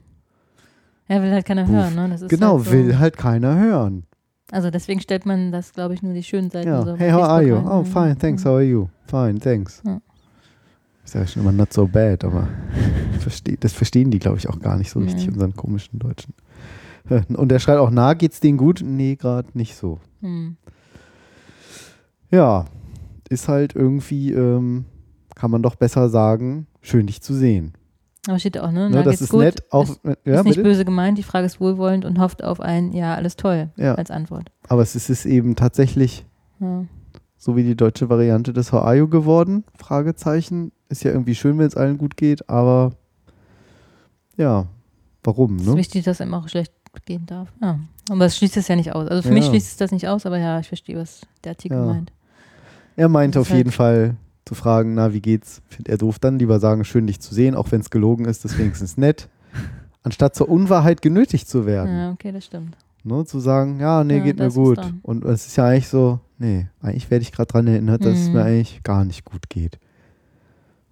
Ja, will halt keiner Puh. hören, ne? Genau, halt so, will halt keiner hören. Also deswegen stellt man das, glaube ich, nur die schönen Seiten Ja, so hey, how are you? Rein. Oh, fine, thanks, how are you? Fine, thanks. Ja. Ich sage schon immer not so bad, aber das verstehen die, glaube ich, auch gar nicht so richtig, Nee. unseren komischen Deutschen. Und er schreibt auch, na, geht's denen gut? Nee, gerade nicht so. Hm. Ja, ist halt irgendwie, ähm, kann man doch besser sagen, schön dich zu sehen. Aber steht auch, ne? Ne, Na, das ist gut. nett. Auch, ist, ja, ist nicht bitte? böse gemeint, die Frage ist wohlwollend und hofft auf ein Ja, alles toll Ja, als Antwort. aber es ist, es eben tatsächlich so wie die deutsche Variante des How are you geworden? Fragezeichen. Ist ja irgendwie schön, wenn es allen gut geht, aber ja, warum, Es ist ne? wichtig, dass einem auch schlecht gehen darf. Ja. Aber es schließt es ja nicht aus. Also für mich schließt es das nicht aus, aber ja, ich verstehe, was der Artikel meint. Er meinte Das auf ist jeden halt- Fall zu fragen, na, wie geht's? Findet er doof. Dann lieber sagen, schön dich zu sehen, auch wenn es gelogen ist, das ist wenigstens nett. Anstatt zur Unwahrheit genötigt zu werden. Ja, okay, das stimmt. Ne? Zu sagen, ja, nee, Ja, geht mir gut. Und es ist ja eigentlich so, nee, eigentlich werde ich gerade dran erinnert, dass es Mhm. mir eigentlich gar nicht gut geht.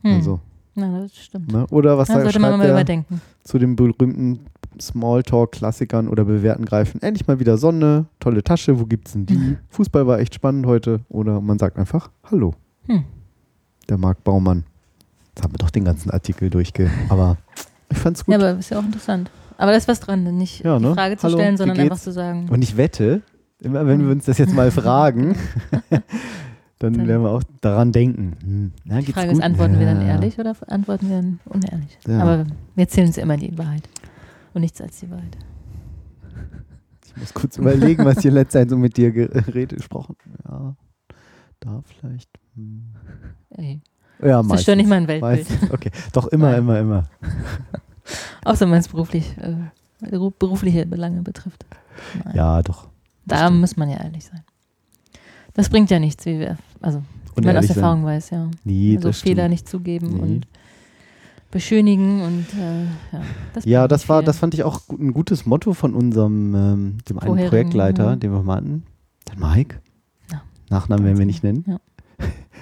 Hm. Also, Na, das stimmt. ne? Oder was Ja, da sollte man mal er? überdenken. zu den berühmten Smalltalk-Klassikern oder bewährten greifen. Endlich mal wieder Sonne, tolle Tasche, wo gibt's denn die? Mhm. Fußball war echt spannend heute. Oder man sagt einfach Hallo, Hm. Der Marc Baumann. Jetzt haben wir doch den ganzen Artikel durchge... Aber ich fand's gut. Ja, aber ist ja auch interessant. Aber da ist was dran, nicht Ja, ne? die Frage zu Hallo, stellen, sondern einfach zu sagen. Und ich wette, immer wenn wir uns das jetzt mal fragen, dann, Dann- werden wir auch daran denken. Hm, na, die Frage gut? ist, antworten wir dann Ja. ehrlich oder antworten wir dann unehrlich? Ja. Aber wir erzählen uns ja immer die Wahrheit. Und nichts als die Wahrheit. Ich muss kurz überlegen, was letzter Zeit so mit dir geredet, gesprochen. Ja, da vielleicht. Ey. Ja, Das stört nicht meistens. mein Weltbild. Meistens. Okay, doch immer, Nein. immer, immer. Außer wenn es beruflich, äh, beru- berufliche Belange betrifft. Nein. Ja, doch. Da stimmt. muss man ja ehrlich sein. Das bringt ja nichts, wie wir, also wie man aus ehrlich sein. Erfahrung weiß, ja. Nee, also Fehler stimmt. nicht zugeben Nee. und beschönigen und äh, ja. Das Ja, das war, das fand ich auch ein gutes Motto von unserem, ähm, dem einen Projektleiter, ja. den wir mal hatten. Der Mike. Ja. Nachnamen werden wir nicht nennen. Ja.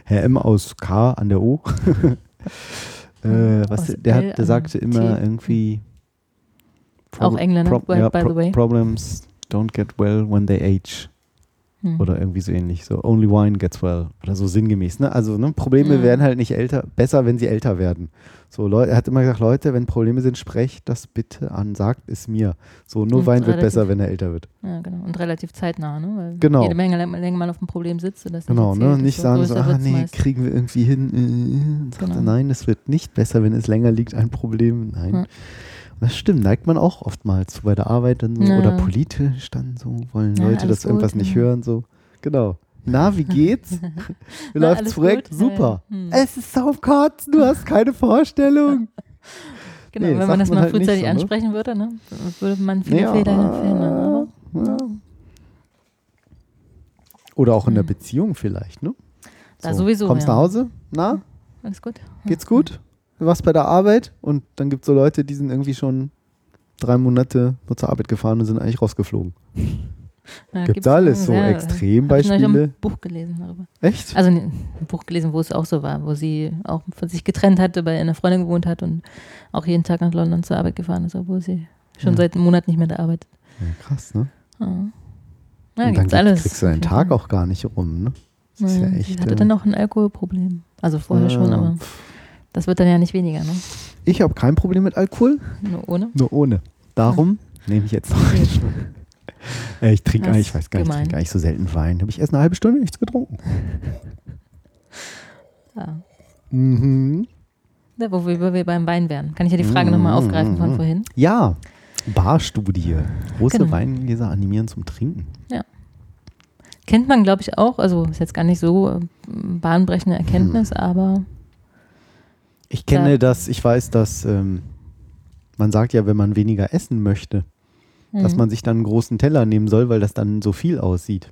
Herr M aus K an der O. äh, was, Aus der, hat, der sagte immer irgendwie. Auch Engländer, by the way. Problems don't get well when they age. Hm. Oder irgendwie so ähnlich. So, only wine gets well. Oder so sinngemäß. Ne? Also ne, Probleme Mhm. werden halt nicht älter, besser, wenn sie älter werden. So, Leute, er hat immer gesagt, Leute, wenn Probleme sind, sprecht das bitte an, sagt es mir. So, nur Und Wein wird relativ- besser, wenn er älter wird. Ja, genau. Und relativ zeitnah, ne? Weil Genau. jede Menge länger mal auf dem Problem sitzt. Und das Genau, nicht, ne? Nicht sagen so, ah wird's nee, meist. kriegen wir irgendwie hin. Äh, äh. Und sagt er, Genau. nein, es wird nicht besser, wenn es länger liegt, ein Problem. Nein. Ja. Das stimmt, neigt man auch oftmals so bei der Arbeit dann so Ja. oder politisch dann so, wollen Ja, Leute das irgendwas gut, nicht ja. hören, so. Genau. Na, wie geht's? Wie läuft's Projekt? gut? Super. Hm. Es ist so am Kotzen, du hast keine Vorstellung. Genau, nee, wenn man das man mal halt frühzeitig so, ne? ansprechen würde, ne? würde man viele Ja. Fehler verhindern. Aber Ja. Oder auch in der Hm. Beziehung vielleicht, ne? Da sowieso, Kommst ja. nach Hause? Na, alles gut. geht's gut? Du warst bei der Arbeit und dann gibt es so Leute, die sind irgendwie schon drei Monate nur zur Arbeit gefahren und sind eigentlich rausgeflogen. Ja, Gibt's alles, so sehr- Extrembeispiele. Ich neulich ein Buch gelesen darüber. Echt? Also ein Buch gelesen, wo es auch so war, wo sie auch von sich getrennt hatte, bei einer Freundin gewohnt hat und auch jeden Tag nach London zur Arbeit gefahren ist, obwohl sie schon Ja. seit einem Monat nicht mehr da arbeitet. Ja, krass, ne? Ja, ja und dann gibt's alles. kriegst du deinen Tag auch gar nicht rum, ne? Das ist ja Ja, echt. sie hatte äh, dann auch ein Alkoholproblem. Also vorher schon, ah, aber das wird dann ja nicht weniger, ne? Ich habe kein Problem mit Alkohol, Nur ohne. nur ohne. Darum nehme ich jetzt noch einen Schluck. Ich trinke eigentlich, ich weiß gar nicht, ich trinke nicht so selten Wein. Habe ich erst eine halbe Stunde nichts getrunken. Ja. Mhm. Ja, wo wir, wo wir beim Wein wären. Kann ich ja die Frage nochmal aufgreifen von Mhm. vorhin. Ja, Barstudie. Große Genau. Weingläser animieren zum Trinken. Kennt man, glaube ich, auch. Also ist jetzt gar nicht so äh, bahnbrechende Erkenntnis, Hm. aber Ich kenne Ja. das, ich weiß, dass ähm, man sagt ja, wenn man weniger essen möchte, dass Mhm. man sich dann einen großen Teller nehmen soll, weil das dann so viel aussieht.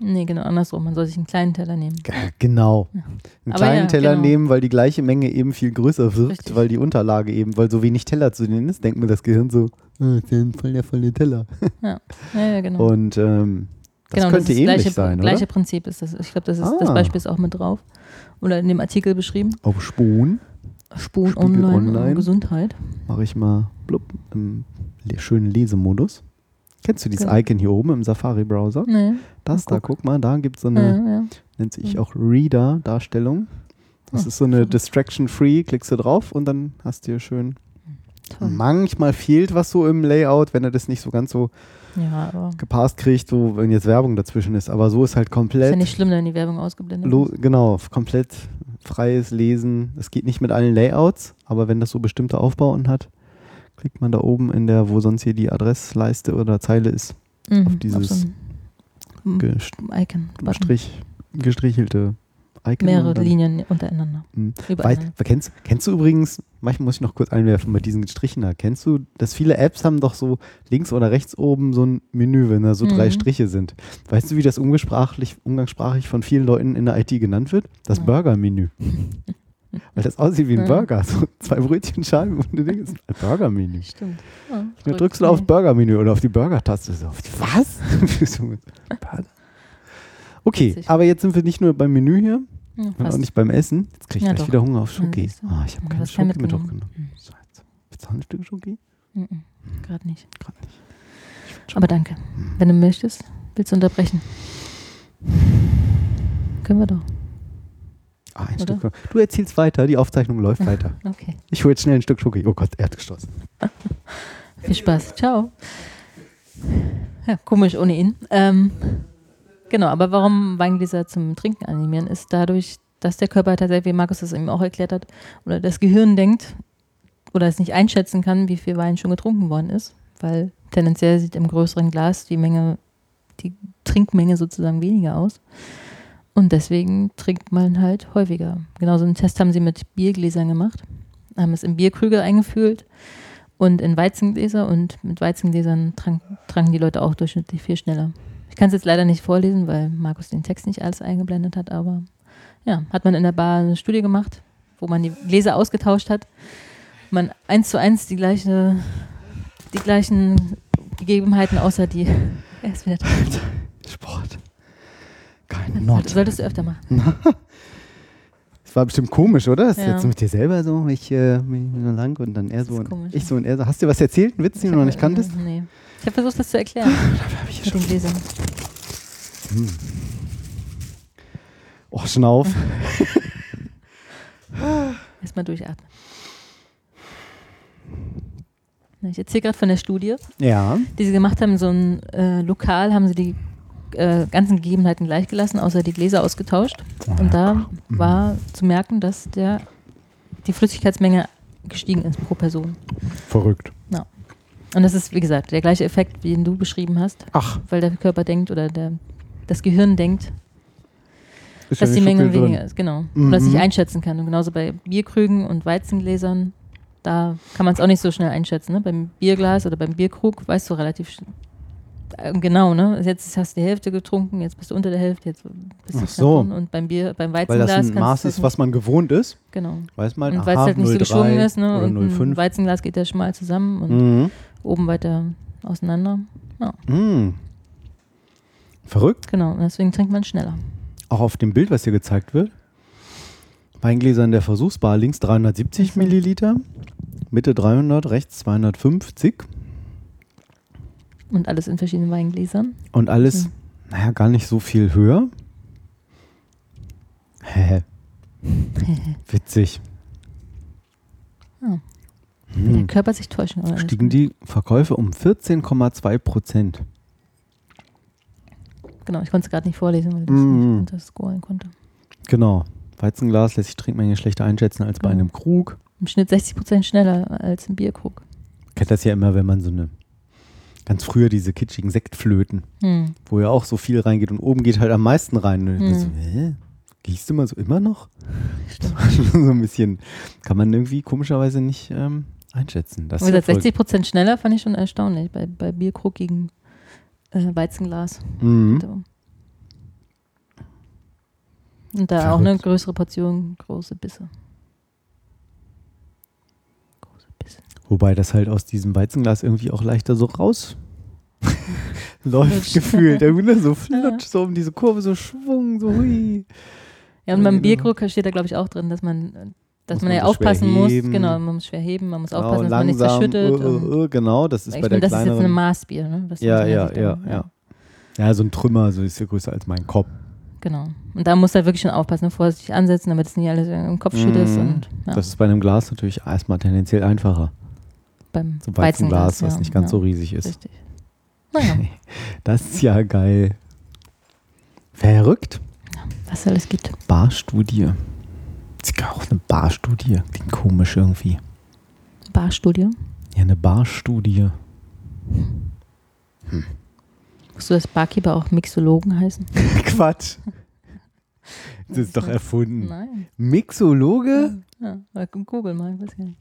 Nee, genau, andersrum. Man soll sich einen kleinen Teller nehmen. Genau. Einen Aber kleinen ja, Teller genau. nehmen, weil die gleiche Menge eben viel größer wird, Richtig. weil die Unterlage eben, weil so wenig Teller zu nehmen ist, denkt mir das Gehirn so, oh, ja voll der volle Teller. Ja, ja genau. Und ähm, das genau, könnte ist ähnlich gleiche, sein, gleiche oder? Prinzip ist das. Ich glaube, das, ist das Ah. Beispiel ist auch mit drauf. Oder in dem Artikel beschrieben. Auf Spoon Spiegel online, Online. und Gesundheit. mache ich mal blub, im schönen Lesemodus. Kennst du dieses Genau. Icon hier oben im Safari-Browser? Nee. Das da, guck. guck mal, da gibt es so Ja, eine, ja. nennt sich auch Reader-Darstellung. Das Ah, ist so eine. Distraction-Free, klickst du drauf und dann hast du hier schön. Toll. Manchmal fehlt was so im Layout, wenn er das nicht so ganz so Ja, gepasst kriegt, so wenn jetzt Werbung dazwischen ist. Aber so ist halt ist komplett, ja nicht schlimm, wenn die Werbung ausgeblendet ist. genau, komplett freies Lesen. Es geht nicht mit allen Layouts, aber wenn das so bestimmte Aufbauten hat, klickt man da oben in der, wo sonst hier die Adressleiste oder Zeile ist, Mhm, auf dieses so ein gest Icon. Strich, gestrichelte Icon. Mehrere Linien untereinander. Mhm. Weit, kennst, kennst du übrigens, manchmal muss ich noch kurz einwerfen bei diesen Strichen da, kennst du, dass viele Apps haben doch so links oder rechts oben so ein Menü, wenn da so drei Mhm. Striche sind. Weißt du, wie das umgangssprachlich, umgangssprachlich von vielen Leuten in der IT genannt wird? Das. Burger-Menü. Weil das aussieht wie ein. Burger. So zwei Brötchenscheiben und ein Ding ist ein Burger-Menü. Stimmt. Ja, Dann drückst du aufs Burger-Menü oder auf die Burger-Taste. So, was? Okay, aber jetzt sind wir nicht nur beim Menü hier, Ja, und auch nicht beim Essen. Jetzt kriege ich Ja, gleich doch. wieder Hunger auf Schoki. Ah, ich habe keine Schoki mit mitgenommen. aufgenommen. Mhm. Scheiße. Willst du auch ein Stück Schoki? Mhm. Gerade nicht. Gerade nicht. Aber danke. Wenn du möchtest, willst du unterbrechen? Können wir doch. Ah, ein Oder? Stück. Du erzählst weiter, die Aufzeichnung läuft weiter. Okay. Ich hole jetzt schnell ein Stück Schoki. Oh Gott, er hat gestoßen. Viel Spaß. Ciao. Ja, komisch ohne ihn. Ähm, genau, aber warum Weingläser zum Trinken animieren, ist dadurch, dass der Körper tatsächlich, wie Markus das eben auch erklärt hat, oder das Gehirn denkt oder es nicht einschätzen kann, wie viel Wein schon getrunken worden ist, weil tendenziell sieht im größeren Glas die Menge, die Trinkmenge sozusagen weniger aus. Und deswegen trinkt man halt häufiger. Genauso einen Test haben sie mit Biergläsern gemacht, haben es in Bierkrüge eingefüllt und in Weizengläser und mit Weizengläsern trank, tranken die Leute auch durchschnittlich viel schneller. Ich kann es jetzt leider nicht vorlesen, weil Markus den Text nicht alles eingeblendet hat, aber ja, hat man in der Bar eine Studie gemacht, wo man die Gläser ausgetauscht hat, man eins zu eins die gleiche, die gleichen Gegebenheiten außer die. Er ist wieder da. Sport. Kein Das Not. solltest du öfter machen. Das war bestimmt komisch, oder? Das ist Ja. jetzt mit dir selber so, ich äh, bin nur lang und dann er so und komisch, ich so und er so. Hast du was erzählt? Einen Witz, den du noch nicht kanntest? Nee. Ich habe versucht, das zu erklären Hab ich mit den Gläsern. Oh, Schnauf. Erstmal durchatmen. Ich erzähle gerade von der Studie, Ja. die sie gemacht haben. So ein äh, Lokal haben sie die äh, ganzen Gegebenheiten gleich gelassen, außer die Gläser ausgetauscht. Und da war zu merken, dass der, die Flüssigkeitsmenge gestiegen ist pro Person. Verrückt. Und das ist, wie gesagt, der gleiche Effekt, wie den du beschrieben hast, Ach, weil der Körper denkt oder der, das Gehirn denkt, ist dass ja die so Menge drin. weniger ist, genau. Mhm. Oder es nicht einschätzen kann. Und genauso bei Bierkrügen und Weizengläsern, da kann man es auch nicht so schnell einschätzen. Ne? Beim Bierglas oder beim Bierkrug weißt du relativ sch- äh, genau, ne? Jetzt hast du die Hälfte getrunken, jetzt bist du unter der Hälfte, jetzt bist du Ach so. Und beim Bier, beim Weil Weizenglas das ein kannst du Maß ist, was man gewohnt ist. Genau. Weiß man, Und weil es halt nicht so 0,3 geschwungen ist, ne? Und ein 0,5. Weizenglas geht ja schmal zusammen und Mhm. Oben weiter auseinander. Mhm. Verrückt. Genau. Deswegen trinkt man schneller. Auch auf dem Bild, was hier gezeigt wird. Weingläser in der Versuchsbar, links 370 Mhm. Milliliter, Mitte 300, rechts 250 Und alles in verschiedenen Weingläsern. und alles, Mhm. naja, gar nicht so viel höher. Hä? Witzig. Ja. Will der Hm. Körper sich täuschen. Oder Stiegen die Verkäufe um 14,2 Prozent. Genau, ich konnte es gerade nicht vorlesen, weil ich Mhm. nicht das scoren konnte. Genau. Weizenglas lässt sich Trinkmenge schlechter einschätzen als bei Genau. einem Krug. Im Schnitt 60 Prozent schneller als ein Bierkrug. Kennt das ja immer, wenn man so eine, ganz früher diese kitschigen Sektflöten, Hm. wo ja auch so viel reingeht und oben geht halt am meisten rein. Und ich so, hä? Gehst du mal so immer noch? So ein bisschen, kann man irgendwie komischerweise nicht ähm, einschätzen. Das Wie gesagt, 60 Prozent schneller fand ich schon erstaunlich bei, bei Bierkrug gegen äh, Weizenglas. Mhm. So. Und da auch eine Verrückt. größere Portion, große Bisse. Große Bisse. Wobei das halt aus diesem Weizenglas irgendwie auch leichter so raus läuft gefühlt. Irgendwie ne, so flutsch, so um diese Kurve, so Schwung, so hui. Ja, und beim Genau. Bierkrug steht da, glaube ich, auch drin, dass man, dass man man ja aufpassen muss. heben. Genau, man muss schwer heben, man muss Genau, aufpassen, dass man nichts langsam, verschüttet. und- äh, äh, genau, das ist bei der das ist jetzt ein. Maßbier. Ne? Das ja, ja, ja, dann- ja. Ja, so ein Trümmer, so ist ja größer als mein Kopf. Genau. Und da muss er wirklich schon aufpassen, ne? vorsichtig ansetzen, damit es nicht alles im Kopf schüttest. Mhm. Und ja, Das ist bei einem Glas natürlich erstmal tendenziell einfacher. beim So ein Weizenglas, was ja, nicht ganz ja, so riesig ist. Richtig. Naja, Das ist ja geil. Verrückt. was es alles gibt. Barstudie. Das ist auch eine Barstudie. Klingt komisch irgendwie. Barstudio. Ja, eine Barstudie. Musst du das Barkeeper auch Mixologen heißen? Quatsch. Das ist doch erfunden. Nein. Mixologe? Ja, mal Google mal. ich weiß gar nicht.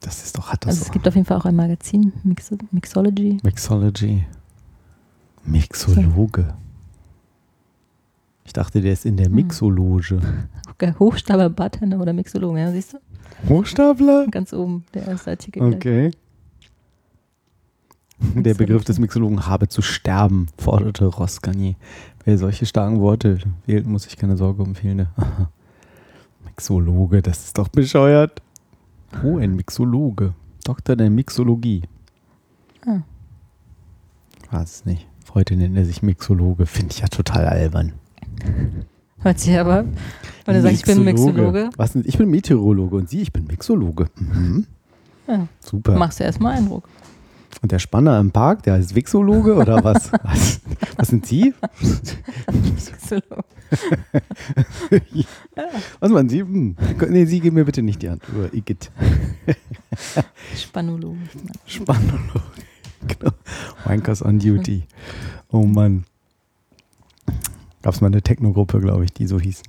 Das ist doch, hat das Also es gibt auf jeden Fall auch ein Magazin, Mix Mixology. Mixology. Mixologe. Ich dachte, der ist in der Hm. Mixologe. Hochstapler Bartender oder Mixologen, ja, siehst du? Hochstapler? Ganz oben, der erste Artikel. Okay. Der Begriff des Mixologen habe zu sterben, forderte Ross Garnier. Wer solche starken Worte wählt, muss sich keine Sorge um fehlende. Mixologe, das ist doch bescheuert. Oh, ein Mixologe. Doktor der Mixologie. Ah. Weiß es nicht. Heute nennt er sich Mixologe. Finde ich ja total albern. Hört sich aber, weil du sagst, ich bin Mixologe, Was denn? Ich bin Meteorologe und Sie, ich bin Mixologe. Mhm. Ja. Super. machst du erstmal Eindruck. Und der Spanner im Park, der heißt Wixologe oder was? was? Was sind Sie? Mixologe. Was meinen Sie? Hm. Nee, Sie geben mir bitte nicht die Hand. Oder Igitt. Spanologe. Spanologe. Genau. Wankers on Duty. Oh Mann. Gab es mal eine Techno-Gruppe, glaube ich, die so hießen.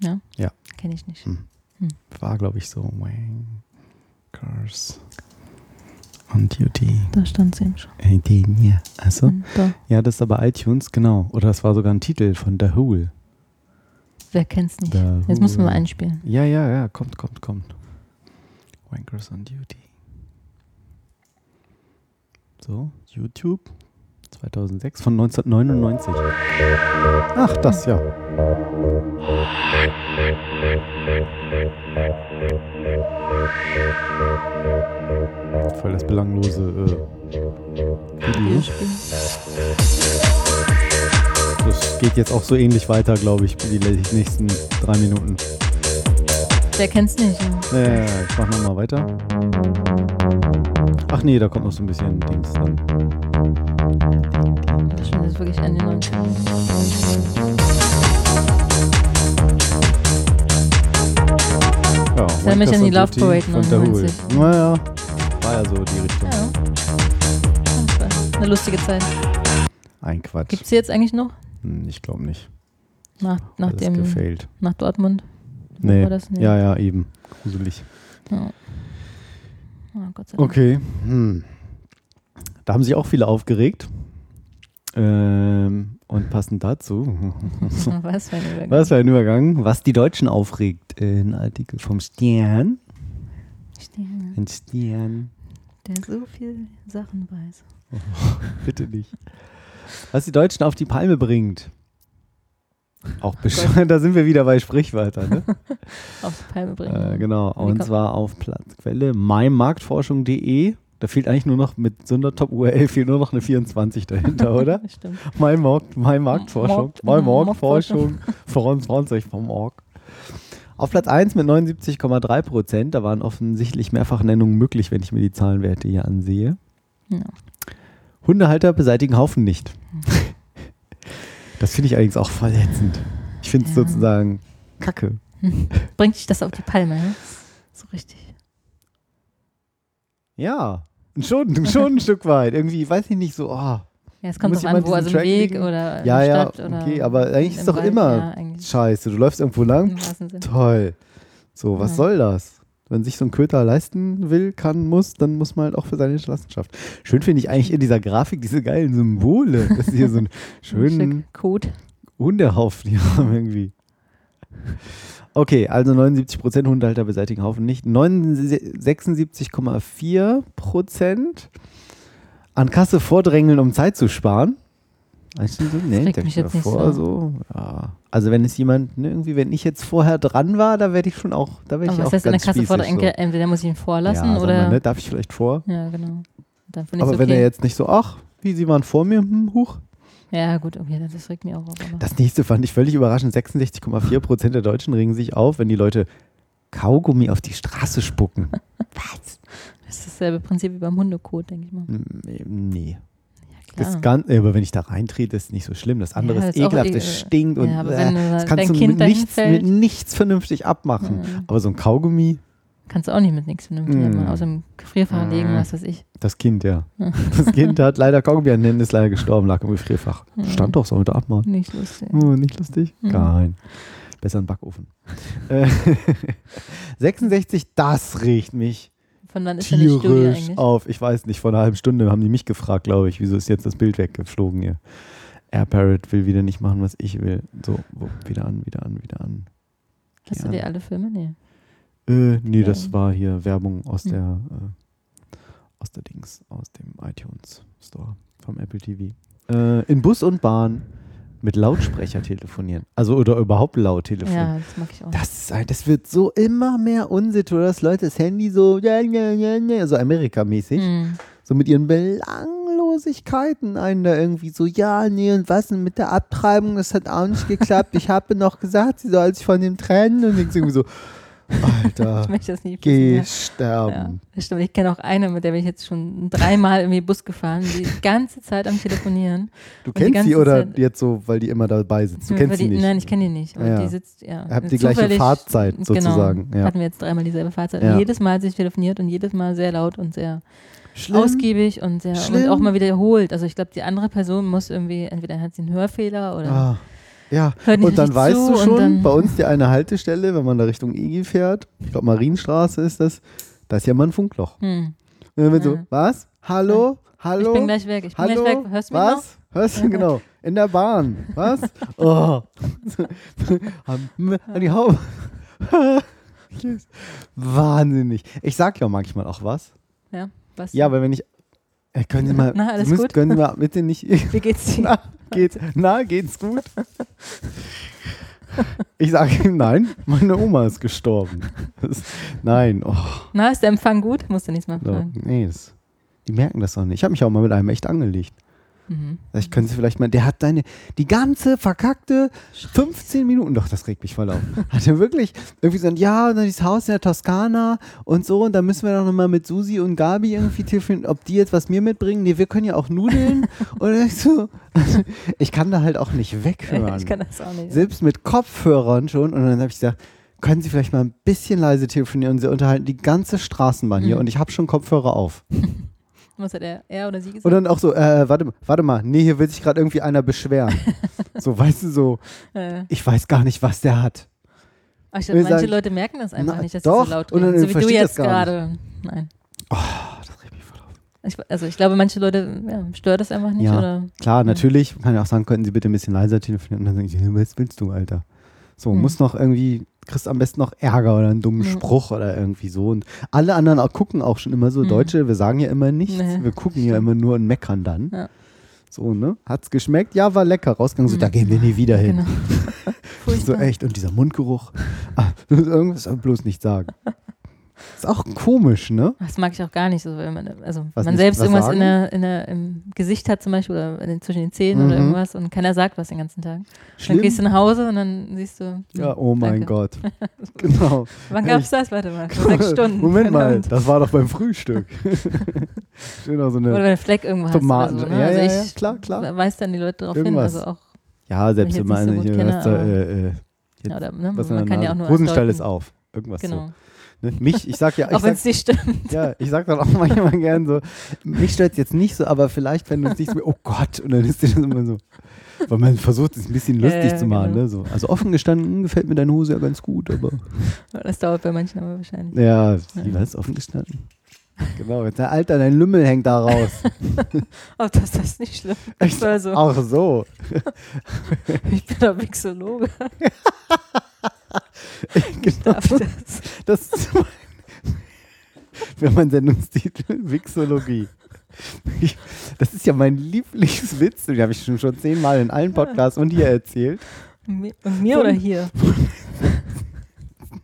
Ja? Ja. Kenne ich nicht. Hm. Hm. War, glaube ich, so Wankers on Duty. Da stand es eben schon. Äh, den hier. Achso. Und Da. Ja, das ist aber iTunes, genau. Oder das war sogar ein Titel von The Whole. Wer kennt's nicht? The Jetzt müssen wir mal einspielen. Ja, ja, ja, kommt, kommt, kommt. Wankers on Duty. So, YouTube 2006 von 1999. Ach, das ja. Voll das belanglose äh, Video. Das geht jetzt auch so ähnlich weiter, glaube ich, für die nächsten drei Minuten. Wer kennt's nicht? Ja. Ja, ja, ich mach nochmal weiter. Ach nee, da kommt noch so ein bisschen Dings dann. Das stimmt, das ist wirklich Ende 90. Ja, erinnert mich an die Love Parade von The Who. 99. Naja, war ja so die Richtung. Ja. Das eine lustige Zeit. Ein Quatsch. Gibt's sie jetzt eigentlich noch? Hm, Ich glaube nicht. Nach, nach, Alles dem, gefailt. nach Dortmund? Nee. War das? Nee. Ja, ja, eben. Gruselig. Ja. Gott sei Dank. Okay. Hm. Da haben sich auch viele aufgeregt. Ähm, und passend dazu, Was für ein Übergang. was für ein Übergang, was die Deutschen aufregt. Ein Artikel vom Stern. Stern, Ein Stern. der so viel Sachen weiß. Bitte nicht. Was die Deutschen auf die Palme bringt. Auch bescheuert, da sind wir wieder bei Sprichwörtern. Ne? Auf die Palme bringen. äh, genau, Und zwar auf Platzquelle mymarktforschung.de. Da fehlt eigentlich nur noch mit so einer Top-URL fehlt nur noch eine 24 dahinter, oder? Stimmt. MyMarktforschung. Markt- MyMarktforschung. 24 vom Org. Auf Platz 1 mit 79,3 Prozent. Da waren offensichtlich Mehrfachnennungen möglich, wenn ich mir die Zahlenwerte hier ansehe. Ja. Hundehalter beseitigen Haufen nicht. Das finde ich allerdings auch verletzend. Ich finde es Ja. sozusagen kacke. Bringt dich das auf die Palme, ne? So richtig. Ja, schon, schon ein Stück weit. Irgendwie, weiß ich nicht, so, oh. Ja, es kommt drauf an, wo, also im Track Weg liegen? oder in Ja, der ja, Stadt oder okay, aber eigentlich ist im doch Wald. immer Ja, eigentlich. scheiße. Du läufst irgendwo lang, toll. So, was Ja. soll das? Wenn sich so ein Köter leisten will, kann, muss, dann muss man halt auch für seine Hinterlassenschaft. Schön finde ich eigentlich in dieser Grafik diese geilen Symbole. Das ist hier so ein schönen Code. Hundehaufen, die haben irgendwie. Okay, also 79% Hundehalter beseitigen Haufen nicht. 76,4% an Kasse vordrängeln, um Zeit zu sparen. Weißt du so? Nee, denk mich jetzt nicht vor, so. Ja. Also wenn es jemand, ne, irgendwie, wenn ich jetzt vorher dran war, da werde ich schon auch, da werde ich Aber auch was heißt in der ganz Kasse spießig vordrängeln? so. Entweder muss ich ihn vorlassen ja, oder. Mal, ne, darf ich vielleicht vor? Ja, genau. Aber okay. wenn er jetzt nicht so, ach, wie, sie waren vor mir, hm, huch. Ja, gut, okay, das regt mich auch auf. Aber. Das nächste fand ich völlig überraschend. 66,4% der Deutschen regen sich auf, wenn die Leute Kaugummi auf die Straße spucken. Was? Das ist dasselbe Prinzip wie beim Hundekot, denke ich mal. Mm, Nee. Ja, Das klar. ganz, aber wenn ich da reintrete, ist nicht so schlimm. Das andere Ja, ist ekelhaft, ekel- es stinkt und Ja, aber äh, das kannst du mit nichts, mit nichts vernünftig abmachen. Mhm. Aber so ein Kaugummi, Kannst du auch nicht mit nichts vernünftig Mm. außer im Gefrierfach legen, Mm. was weiß ich. das Kind, ja. Das Kind hat leider Kaugummi an Händen, ist leider gestorben, lag im Gefrierfach. Mhm. Stand doch, sollte abmachen. Nicht lustig. Oh, nicht lustig? Mhm. Nein. Besser ein Backofen. Äh, 66, das riecht mich Von wann ist denn die eigentlich? auf. Ich weiß nicht, vor einer halben Stunde haben die mich gefragt, glaube ich, wieso ist jetzt das Bild weggeflogen hier. Air Parrot will wieder nicht machen, was ich will. So, wieder an, wieder an, wieder an. Hast du Ja. dir alle Filme? Nee. Äh, nee, das Ja. war hier Werbung aus Hm. der äh, aus der Dings, aus dem iTunes Store vom Apple TV. Äh, in Bus und Bahn mit Lautsprecher telefonieren. Also oder überhaupt laut telefonieren. Ja, das mag ich auch. Das, ist ein- das wird so immer mehr Unsitte, oder dass Leute das Handy so, ja, ja, ja, ja, so Amerikamäßig, Hm. so mit ihren Belanglosigkeiten einen da irgendwie so, ja, nee, und was denn mit der Abtreibung, das hat auch nicht geklappt. Ich habe noch gesagt, sie soll sich von dem trennen und irgendwie so, Alter, Ich möchte das nicht geh. Ja. sterben. Ja, stimmt. Ich kenne auch eine, mit der bin ich jetzt schon dreimal irgendwie Bus gefahren, die die ganze Zeit am Telefonieren. Du die kennst sie ganze oder Zeit- jetzt so, weil die immer dabei sitzt? Du Weil kennst die, sie nicht? Nein, ich kenne die nicht. Aber Ja. die sitzt, ja. Habt die gleiche Fahrzeit sozusagen, Genau. ja. Hatten wir jetzt dreimal dieselbe Fahrzeit. Ja. Und jedes Mal sich telefoniert und jedes Mal sehr laut und sehr Schlimm. ausgiebig und sehr und auch mal wiederholt. Also ich glaube, die andere Person muss irgendwie, entweder hat sie einen Hörfehler oder Ah. Ja, hört und dann weißt du schon, bei uns die eine Haltestelle, wenn man da Richtung Igi fährt, ich glaube Marienstraße ist das, da ist ja mal ein Funkloch. hm, Und dann wird so, was? Hallo? Hallo? ich bin gleich weg. Ich bin Hallo? gleich weg. Hörst du mich noch? Was? Hörst du? Genau. In der Bahn. Was? Oh. An die Haube. Yes. Wahnsinnig. Ich sag ja manchmal auch was. Ja, was? Ja, aber wenn ich. Äh, können Sie mal. Na, alles Sie müssen, gut? Können Sie mal bitte nicht. Wie geht's dir? Na, geht's, na, geht's gut? Ich sage ihm, nein, meine Oma ist gestorben. Das, nein, oh, Na, ist der Empfang gut? Musst du nichts mehr so, fragen. nee, das, die merken das doch nicht. Ich habe mich auch mal mit einem echt angelegt. Mhm. Ich können Sie vielleicht mal, der hat deine, die ganze verkackte 15 Minuten, doch, das regt mich voll auf. Hat er wirklich irgendwie so, ja, und dann dieses Haus in der Toskana und so, und da müssen wir doch nochmal mit Susi und Gabi irgendwie telefonieren, ob die jetzt was mir mitbringen. Nee, wir können ja auch Nudeln. und ich so, ich kann da halt auch nicht weghören. Ich kann das auch nicht. Selbst mit Kopfhörern schon. Und dann habe ich gesagt, können Sie vielleicht mal ein bisschen leise telefonieren? Und sie unterhalten die ganze Straßenbahn hier Mhm. und ich habe schon Kopfhörer auf. Was hat er, er oder sie gesagt? Und dann auch so, äh, warte, mal, warte mal, nee, hier will sich gerade irgendwie einer beschweren. so, weißt du, so, äh, ich weiß gar nicht, was der hat. aber ich glaube, will manche sagen, Leute merken das einfach na, nicht, dass doch, sie so laut und dann reden. So wie du das jetzt gerade. Nein. Oh, das regt mich voll auf. Ich, also ich glaube, manche Leute ja, stört das einfach nicht. Ja. Oder, Klar, natürlich, man kann ja auch sagen, könnten Sie bitte ein bisschen leiser telefonieren. Und dann sage ich, was willst du, Alter? So, Hm. muss noch irgendwie, kriegst am besten noch Ärger oder einen dummen. Spruch oder irgendwie so. Und alle anderen auch gucken auch schon immer so, Hm. Deutsche, wir sagen ja immer nichts, Nee, wir gucken ja immer nur und meckern dann. Ja. So, ne? Hat's geschmeckt? Ja, war lecker. Rausgegangen, so, Hm. da gehen wir nie wieder hin. Genau. So echt. Und dieser Mundgeruch. Ah, irgendwas bloß nicht sagen. Ist auch komisch, ne? Das mag ich auch gar nicht so, wenn man, also Was man nicht- selbst was irgendwas in der, in der, im Gesicht hat zum Beispiel oder in zwischen den Zähnen oder Mhm. irgendwas und keiner sagt was den ganzen Tag. Dann Schlimm. gehst du nach Hause und dann siehst du. ja, hm, oh mein danke. Gott. Genau. Wann gab's das? Warte mal, sechs Stunden. Moment mal, das war doch beim Frühstück. Schön auch so Oder wenn eine. einen Fleck irgendwo Tomaten- hast. Oder so, ne? ja, also ja, ja, klar, klar. weiß dann die Leute darauf hin. Irgendwas. Also auch, Ja, selbst wenn man nicht so gut kenne, äh, äh, jetzt, ja, oder, ne? man kann ja auch nur. Hosenstall ist auf. Irgendwas Genau. so. Ne? Mich, ich sag ja, ich Auch wenn es nicht stimmt. ja, ich sag dann auch manchmal gern so, mich stört jetzt nicht so, aber vielleicht, wenn du es nicht so, oh Gott, und dann ist dir das immer so. Weil man versucht, es ein bisschen Ja, lustig ja, zu machen. genau. Ne? So. Also offen gestanden gefällt mir deine Hose ja ganz gut, aber. Das dauert bei manchen aber wahrscheinlich. Ja, Ja. wie war es offen gestanden? Genau, jetzt, Alter, dein Lümmel hängt da raus. Oh, das ist das nicht schlimm. Ich Das war so. Ach so. Ich bin doch Mixologe. genau. Das? Das ist mein, wäre mein Sendungstitel, Wixologie. Ich, das ist ja mein Lieblingswitz, den habe ich schon, schon zehnmal in allen Podcasts und hier erzählt. Mi- Und mir oder hier?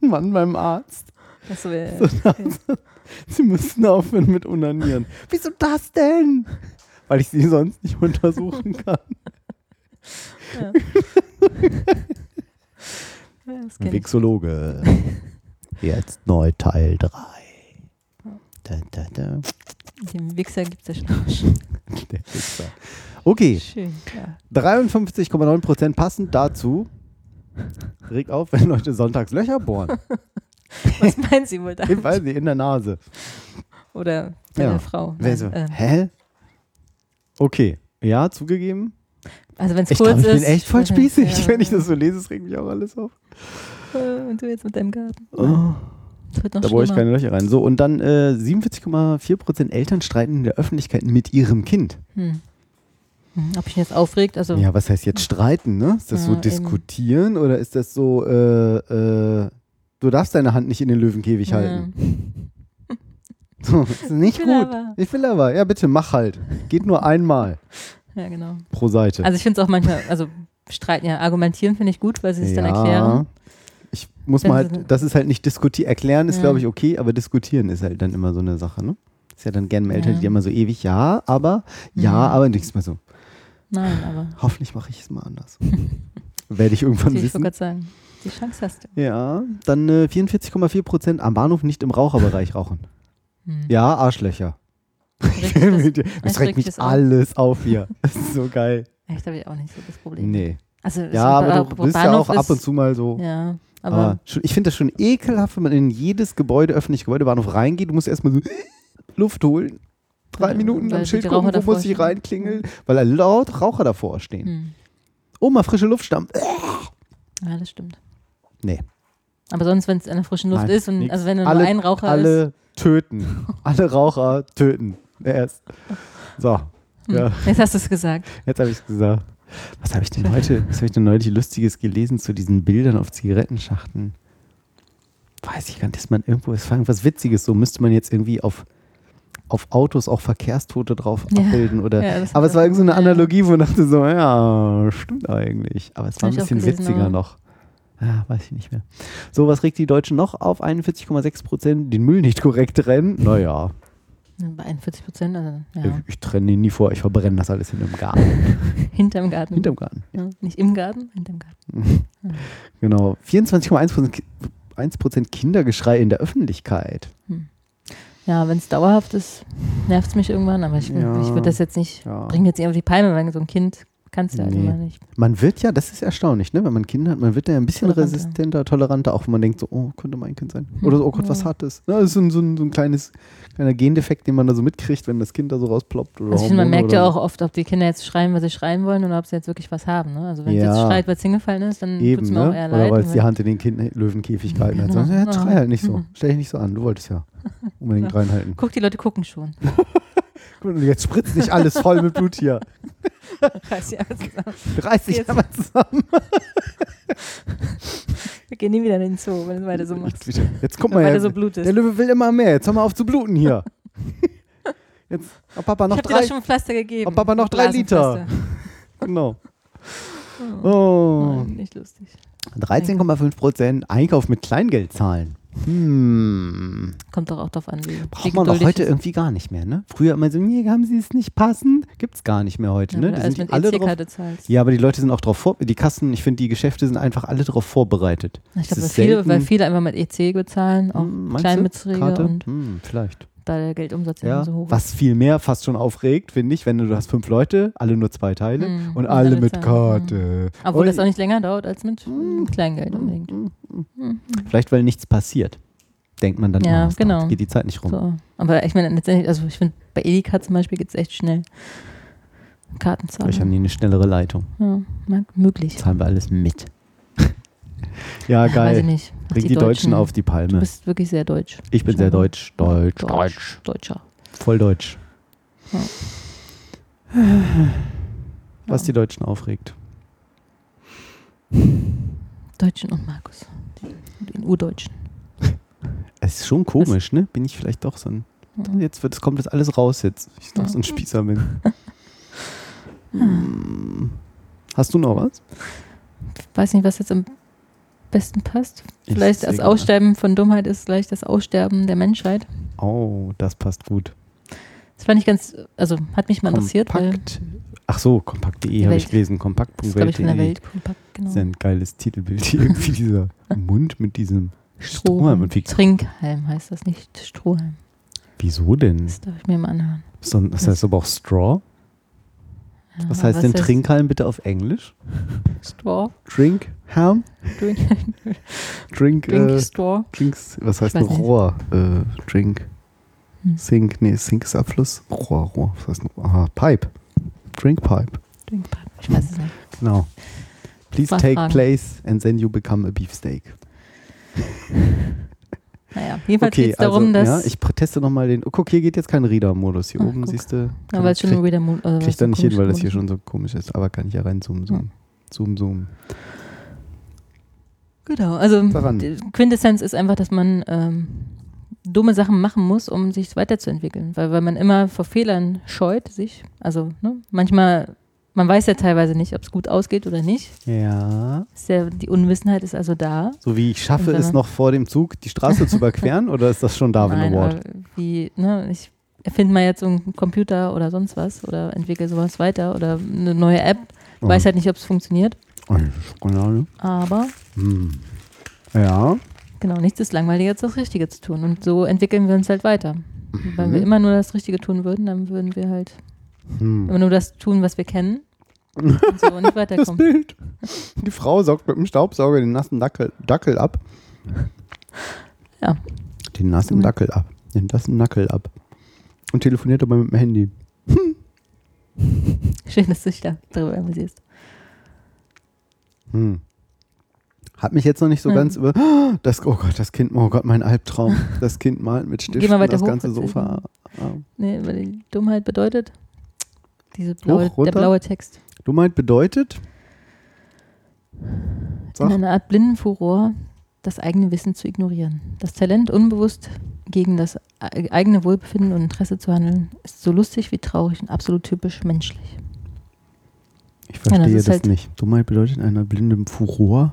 Mann beim Arzt. Achso, ja. So, Sie müssen aufhören mit Unanieren. Wieso das denn? Weil ich sie sonst nicht untersuchen kann. Ja. Wixologe. Jetzt neu Teil 3. Da, da, da. Den Wichser gibt es ja schon. Der Wichser. Okay, Schön, ja. 53,9% passend dazu. Regt auf, wenn Leute sonntags Löcher bohren. Was meinen Sie wohl da? Ich weiß nicht, in der Nase. Oder deine Ja. Frau? Wer so, ähm, hä? Okay, ja, zugegeben. Also wenn es Ich kurz glaube, ich bin ist. echt voll spießig. Ja, Wenn ich das so lese, es regt mich auch alles auf. Äh, Und du jetzt mit deinem Garten. Oh, Das wird noch da bohre ich keine Löcher rein. So, und dann äh, 47,4% Eltern streiten in der Öffentlichkeit mit ihrem Kind. Hm. Hm, Ob ich mich jetzt aufregt? Also, Ja, was heißt jetzt streiten, ne? Ist das so Ja, eben. diskutieren oder ist das so, äh, äh, du darfst deine Hand nicht in den Löwenkäfig ja. halten? So, das ist nicht Ich gut. aber. Ich will aber. Ja, bitte, mach halt. Geht nur einmal ja, genau. pro Seite. Also ich finde es auch manchmal, also streiten, ja, argumentieren finde ich gut, weil sie es dann Ja. erklären. Ich muss mal halt, das ist halt nicht diskutieren. Erklären ist, Ja. glaube ich, okay, aber diskutieren ist halt dann immer so eine Sache, ne? Ist ja dann gerne Eltern, Ja. die immer so ewig, ja, aber, ja, Mhm. aber nichts mehr so. Nein, aber Hoffentlich mache ich es mal anders. Werde ich irgendwann ich wollte wissen. gerade sagen, die Chance hast du. Ja, dann äh, 44,4 Prozent am Bahnhof nicht im Raucherbereich rauchen. Hm. Ja, Arschlöcher. Dich das- Es regt mich alles auf hier. Das ist so geil. Echt, habe ich auch nicht so das Problem. Nee. Also, Ja, aber du bist ja auch ab und zu mal so. Ja, aber, Aber schon, ich finde das schon ekelhaft, wenn man in jedes Gebäude, öffentliche Gebäudebahnhof reingeht. Du musst erstmal so Luft holen. Drei Minuten am Schild gucken, wo muss ich reinklingeln, weil da laut Raucher davor stehen. hm. Oh, mal frische Luft stammt. ja, das stimmt. Nee. Aber sonst, wenn es in der frischen Luft Nein, ist und nix. also wenn nur alle, ein Raucher alle ist. töten. alle Raucher töten. Erst. So. Hm. Ja. Jetzt hast du es gesagt. Jetzt habe ich es gesagt. Was habe ich denn heute, was habe ich denn neulich Lustiges gelesen zu diesen Bildern auf Zigarettenschachteln? Weiß ich gar nicht, ist man irgendwo, es war irgendwas Witziges, so müsste man jetzt irgendwie auf, auf Autos auch Verkehrstote drauf Ja. abbilden oder. Ja, aber es war ich irgend so eine. Analogie, wo ich dachte so, ja, stimmt eigentlich. Aber es war ein bisschen witziger aber- noch. Ja, weiß ich nicht mehr. So, was regt die Deutschen noch auf? 41,6 Prozent den Müll nicht korrekt trennen. Naja, Bei 41 Prozent, also ja. ich, ich trenne ihn nie vor, ich verbrenne das alles hinterm Garten. hinterm Garten. hinterm Garten. ja, nicht im Garten, hinterm Garten. Genau. 24,1% Ki- 1% Kindergeschrei in der Öffentlichkeit. Ja, wenn es dauerhaft ist, nervt es mich irgendwann, aber ich, Ja. ich würde das jetzt nicht, Ja. bringt jetzt nicht auf die Palme, weil so ein Kind kannst du ja also Nee. mal nicht. Man wird ja, das ist erstaunlich, ne? wenn man Kinder hat, man wird ja ein bisschen Toleranter. resistenter, toleranter, auch wenn man denkt, so, oh, könnte mein Kind sein. Oder so, oh Gott, was Ja. hat es? Na, das ist so ein, so, ein, so ein kleines, kleiner Gendefekt, den man da so mitkriegt, wenn das Kind da so rausploppt. Oder Also finde, man Hormone merkt ja oder auch oft, ob die Kinder jetzt schreien, was sie schreien wollen oder ob sie jetzt wirklich was haben. Ne? Also wenn sie Ja. jetzt schreit, weil es hingefallen ist, dann tut es mir auch ne? eher Oder leid. weil Und es die Hand in den kind Löwenkäfig gehalten hat. Genau. So, ja, jetzt schrei halt nicht so. Mhm. Stell dich nicht so an, du wolltest ja unbedingt reinhalten. Guck, die Leute gucken schon. Jetzt spritzt nicht alles voll mit Blut hier. Reiß die alles zusammen. Reiß dich einmal zusammen. Wir gehen nie wieder in den Zoo, wenn du weiter so machst. Jetzt, jetzt guck mal, her, so blutest. der Löwe will immer mehr. Jetzt hör mal auf zu bluten hier. Jetzt, oh Papa, noch ich dir drei. doch schon Pflaster gegeben. Oh, Papa, noch drei Liter. Genau. Oh. Oh. Nein, nicht lustig. 13,5 Prozent Einkauf mit Kleingeld zahlen. Hm. Kommt doch auch drauf an, wie Braucht man doch heute ist. irgendwie gar nicht mehr, ne? Früher immer so, nee, haben sie es nicht passend? Gibt's gar nicht mehr heute, Ja, ne? alles sind mit alle drauf. Zahlst. Ja, aber die Leute sind auch drauf vor, die Kassen, ich finde, die Geschäfte sind einfach alle drauf vorbereitet. Ich Es glaube, weil weil viele einfach mit EC bezahlen, auch Hm? Kleinbeträge Karte? und Hm, vielleicht. Da der Geldumsatz ja so hoch was viel mehr fast schon aufregt, finde ich, wenn du, du hast fünf Leute, alle nur zwei Teile Hm, und und alle alle mit Karte. Obwohl Und- das auch nicht länger dauert als mit Hm. mm, Kleingeld unbedingt. Vielleicht, weil nichts passiert. Denkt man dann, Ja, oh, es genau. dauert, geht die Zeit nicht rum. So. Aber ich meine, letztendlich, also ich finde, bei Edeka zum Beispiel geht es echt schnell. Kartenzahlung. Vielleicht haben die eine schnellere Leitung. ja, möglich. Zahlen wir alles mit. ja, Weiß ich geil. nicht. Bring die, Deutschen, auf die Du Palme. bist wirklich sehr deutsch. Ich bin sehr deutsch. Deutsch. Deutsch. Deutscher. Voll deutsch. Ja. Was Ja. die Deutschen aufregt. Deutschen und Markus. Die- Den Urdeutschen. Es ist schon komisch, ne? Bin ich vielleicht doch so ein. Ja. Jetzt wird, es kommt das alles raus jetzt. Ich doch Ja. so ein Spießer bin. Hm. Hast du noch was? Weiß nicht, was jetzt am besten passt. Ich Vielleicht das Aussterben von Dummheit ist gleich das Aussterben der Menschheit. Oh, das passt gut. Das fand ich ganz, also hat mich mal interessiert, weil Kompakt. Ach so, kompakt.de habe ich gelesen. das glaube ich von der. Welt kompakt, genau. Das ist ja ein geiles Titelbild hier. Irgendwie dieser Mund mit diesem Strohhalm. Und wie, Trinkhalm heißt das, nicht Strohhalm. wieso denn? Das darf ich mir mal anhören. So, das heißt aber auch Straw. Ja, Was heißt denn Trinkhalm bitte auf Englisch? Straw. Drinkhalm? Drink, Drink, drink äh, Straw. Drinks, was heißt ein. Rohr? Äh, drink. Hm. Sink, nee, Sink ist Abfluss. Rohr, Rohr. Was heißt ein Aha, Pipe. Drink Pipe. Drink, ich weiß es nicht. Genau. Please take fragen. place and then you become a beefsteak. Naja, jedenfalls Okay, geht es darum, also, dass. ja, ich teste nochmal den. Oh, guck, hier geht jetzt kein Reader-Modus. Hier Ach, oben guck. siehst du. ja, weil es schon krieg, wieder. Also krieg ich da nicht hin, weil das hier schon so komisch ist. Aber kann ich ja rein zoomen, zoom. Zoom, zoom. Genau, also Daran. die Quintessenz ist einfach, dass man ähm, dumme Sachen machen muss, um sich weiterzuentwickeln. Weil, weil man immer vor Fehlern scheut, sich. Also ne, manchmal, man weiß ja teilweise nicht, ob es gut ausgeht oder nicht. Ja. Ja, die Unwissenheit ist also da. So wie ich schaffe es noch vor dem Zug, die Straße zu überqueren, oder ist das schon Darwin Nein, Award? wie, ne, ich erfinde mal jetzt so einen Computer oder sonst was oder entwickle sowas weiter oder eine neue App. Oh. Weiß halt nicht, ob es funktioniert. Schokolade. Aber Hm. Ja. genau, nichts ist langweiliger als das Richtige zu tun. Und so entwickeln wir uns halt weiter. Wenn wir Mhm. immer nur das Richtige tun würden, dann würden wir halt Hm. immer nur das tun, was wir kennen. und so nicht Das weiterkommen. Bild. Die Frau saugt mit dem Staubsauger den nassen Dackel, Dackel ab. Ja. Den nassen Mhm. Dackel ab. Den nassen Dackel ab. Und telefoniert dabei mit dem Handy. Schön, dass du dich da darüber amüsierst. Hm. Hat mich jetzt noch nicht so Ja. ganz über. Das, oh Gott, das Kind, oh Gott, mein Albtraum. Das Kind malt mit Stiften das hoch, ganze. Sofa. Ah. Nee, weil die Dummheit bedeutet, diese blaue, Hoch, der blaue Text. Dummheit bedeutet. Sag. In einer Art blinden Furor, das eigene Wissen zu ignorieren. Das Talent, unbewusst gegen das e- eigene Wohlbefinden und Interesse zu handeln, ist so lustig wie traurig und absolut typisch menschlich. Ich verstehe ja, das, das halt nicht. Dummheit bedeutet einer blinden Furore.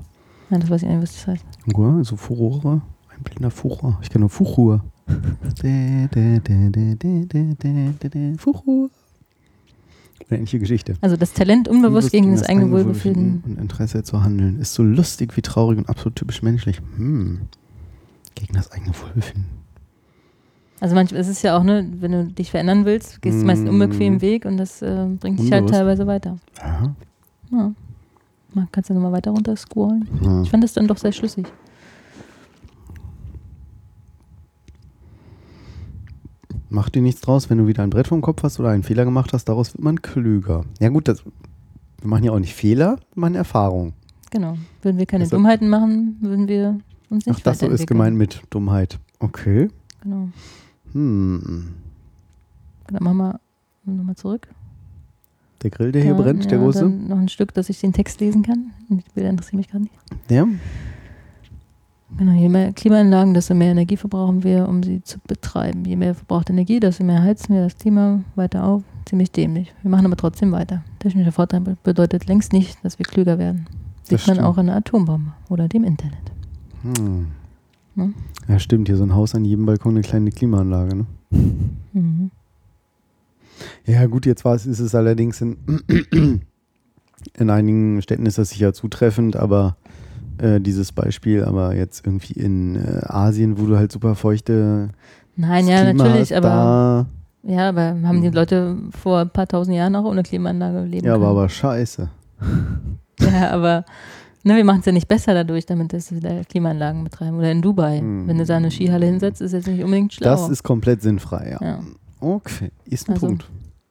Nein, das weiß ich nicht, was das heißt. Ja, also Furore, ein blinder Furore. Ich kenne nur Furor. Furor. Eine ähnliche Geschichte. Also das Talent unbewusst gegen das, das eigene Wohlbefinden. Und Interesse zu handeln. Ist so lustig wie traurig und absolut typisch menschlich. Hm. Gegen das eigene Wohlbefinden. Also manchmal ist es ja auch, ne, wenn du dich verändern willst, gehst du meist einen Mm. unbequemen Weg und das äh, bringt dich halt Unbewusst. teilweise weiter. Ja. Ja. Mal, kannst du nochmal weiter runter scrollen? ja. Ich fand das dann doch sehr schlüssig. Mach dir nichts draus, wenn du wieder ein Brett vom Kopf hast oder einen Fehler gemacht hast, daraus wird man klüger. Ja gut, das, wir machen ja auch nicht Fehler, wir machen Erfahrung. Genau. Würden wir keine Deshalb- Dummheiten machen, würden wir uns nicht Ach, das so ist weiterentwickeln. gemeint mit Dummheit. Okay. Genau. Hm. Genau, machen wir nochmal zurück. Der Grill, der hier Ja, brennt, der ja, große. Dann noch ein Stück, dass ich den Text lesen kann. Die Bilder interessieren mich gerade nicht. Der? Genau, je mehr Klimaanlagen, desto mehr Energie verbrauchen wir, um sie zu betreiben. Je mehr verbraucht Energie, desto mehr heizen wir das Klima weiter auf. Ziemlich dämlich. Wir machen aber trotzdem weiter. Technischer Vorteil be- bedeutet längst nicht, dass wir klüger werden. Sieht man auch in der Atombombe oder dem Internet. Hm. Ne? Ja, stimmt. Hier so ein Haus an jedem Balkon eine kleine Klimaanlage. Ne? Mhm. Ja, gut, jetzt war es, ist es allerdings in, in einigen Städten ist das sicher zutreffend, aber äh, dieses Beispiel, aber jetzt irgendwie in äh, Asien, wo du halt super feuchte Nein, ja, Klima natürlich, hast, aber ja, aber haben die Mhm. Leute vor ein paar tausend Jahren auch ohne Klimaanlage leben ja, war können? aber scheiße. Ja, aber ne, wir machen es ja nicht besser dadurch, damit dass wir da Klimaanlagen betreiben. Oder in Dubai. Hm. Wenn du da eine Skihalle hinsetzt, ist jetzt nicht unbedingt schlau. Das ist komplett sinnfrei, ja. Ja. Okay, ist ein Also, Punkt.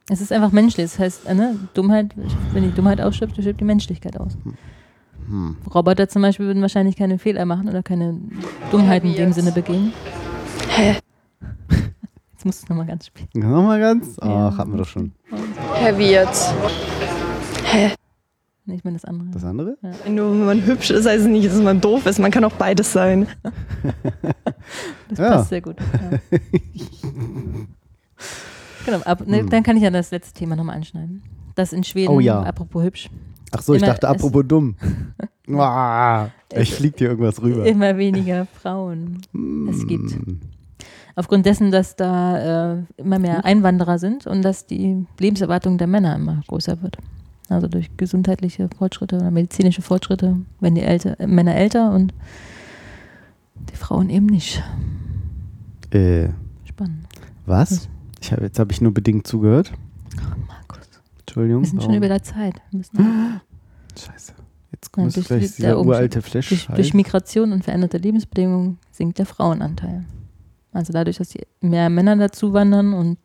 Es ist einfach menschlich. Das heißt, äh, ne, Dummheit, wenn die Dummheit ausstirbt, stirbt die Menschlichkeit aus. Hm. Roboter zum Beispiel würden wahrscheinlich keine Fehler machen oder keine Dummheiten in dem jetzt? Sinne begehen. Hä? Jetzt musst du nochmal ganz spielen. Nochmal ganz? Ja. Ach, hatten wir doch schon. Hä, wie jetzt? Hä? Nee, ich meine das andere. Das andere? Nur wenn man hübsch ist, heißt es nicht, dass man doof ist. Man kann auch beides sein. Das Ja. passt sehr gut. Ja. genau, ab, ne, Hm. dann kann ich ja das letzte Thema nochmal anschneiden. Das in Schweden, Oh ja. apropos hübsch, Ach so, ich dachte, apropos dumm. Ah, ich flieg dir irgendwas rüber. immer weniger Frauen es gibt. Hm. Aufgrund dessen, dass da äh, immer mehr Einwanderer sind und dass die Lebenserwartung der Männer immer größer wird. Also durch gesundheitliche Fortschritte oder medizinische Fortschritte werden die älter, äh, Männer älter und die Frauen eben nicht. Äh, Spannend. was? Ich hab, jetzt habe ich nur bedingt zugehört. Markus. Entschuldigung. Wir sind schon über der Zeit. Scheiße. Jetzt Ja, gleich die- der dieser uralte Flash. durch, durch Migration und veränderte Lebensbedingungen sinkt der Frauenanteil. Also dadurch, dass die mehr Männer dazu wandern und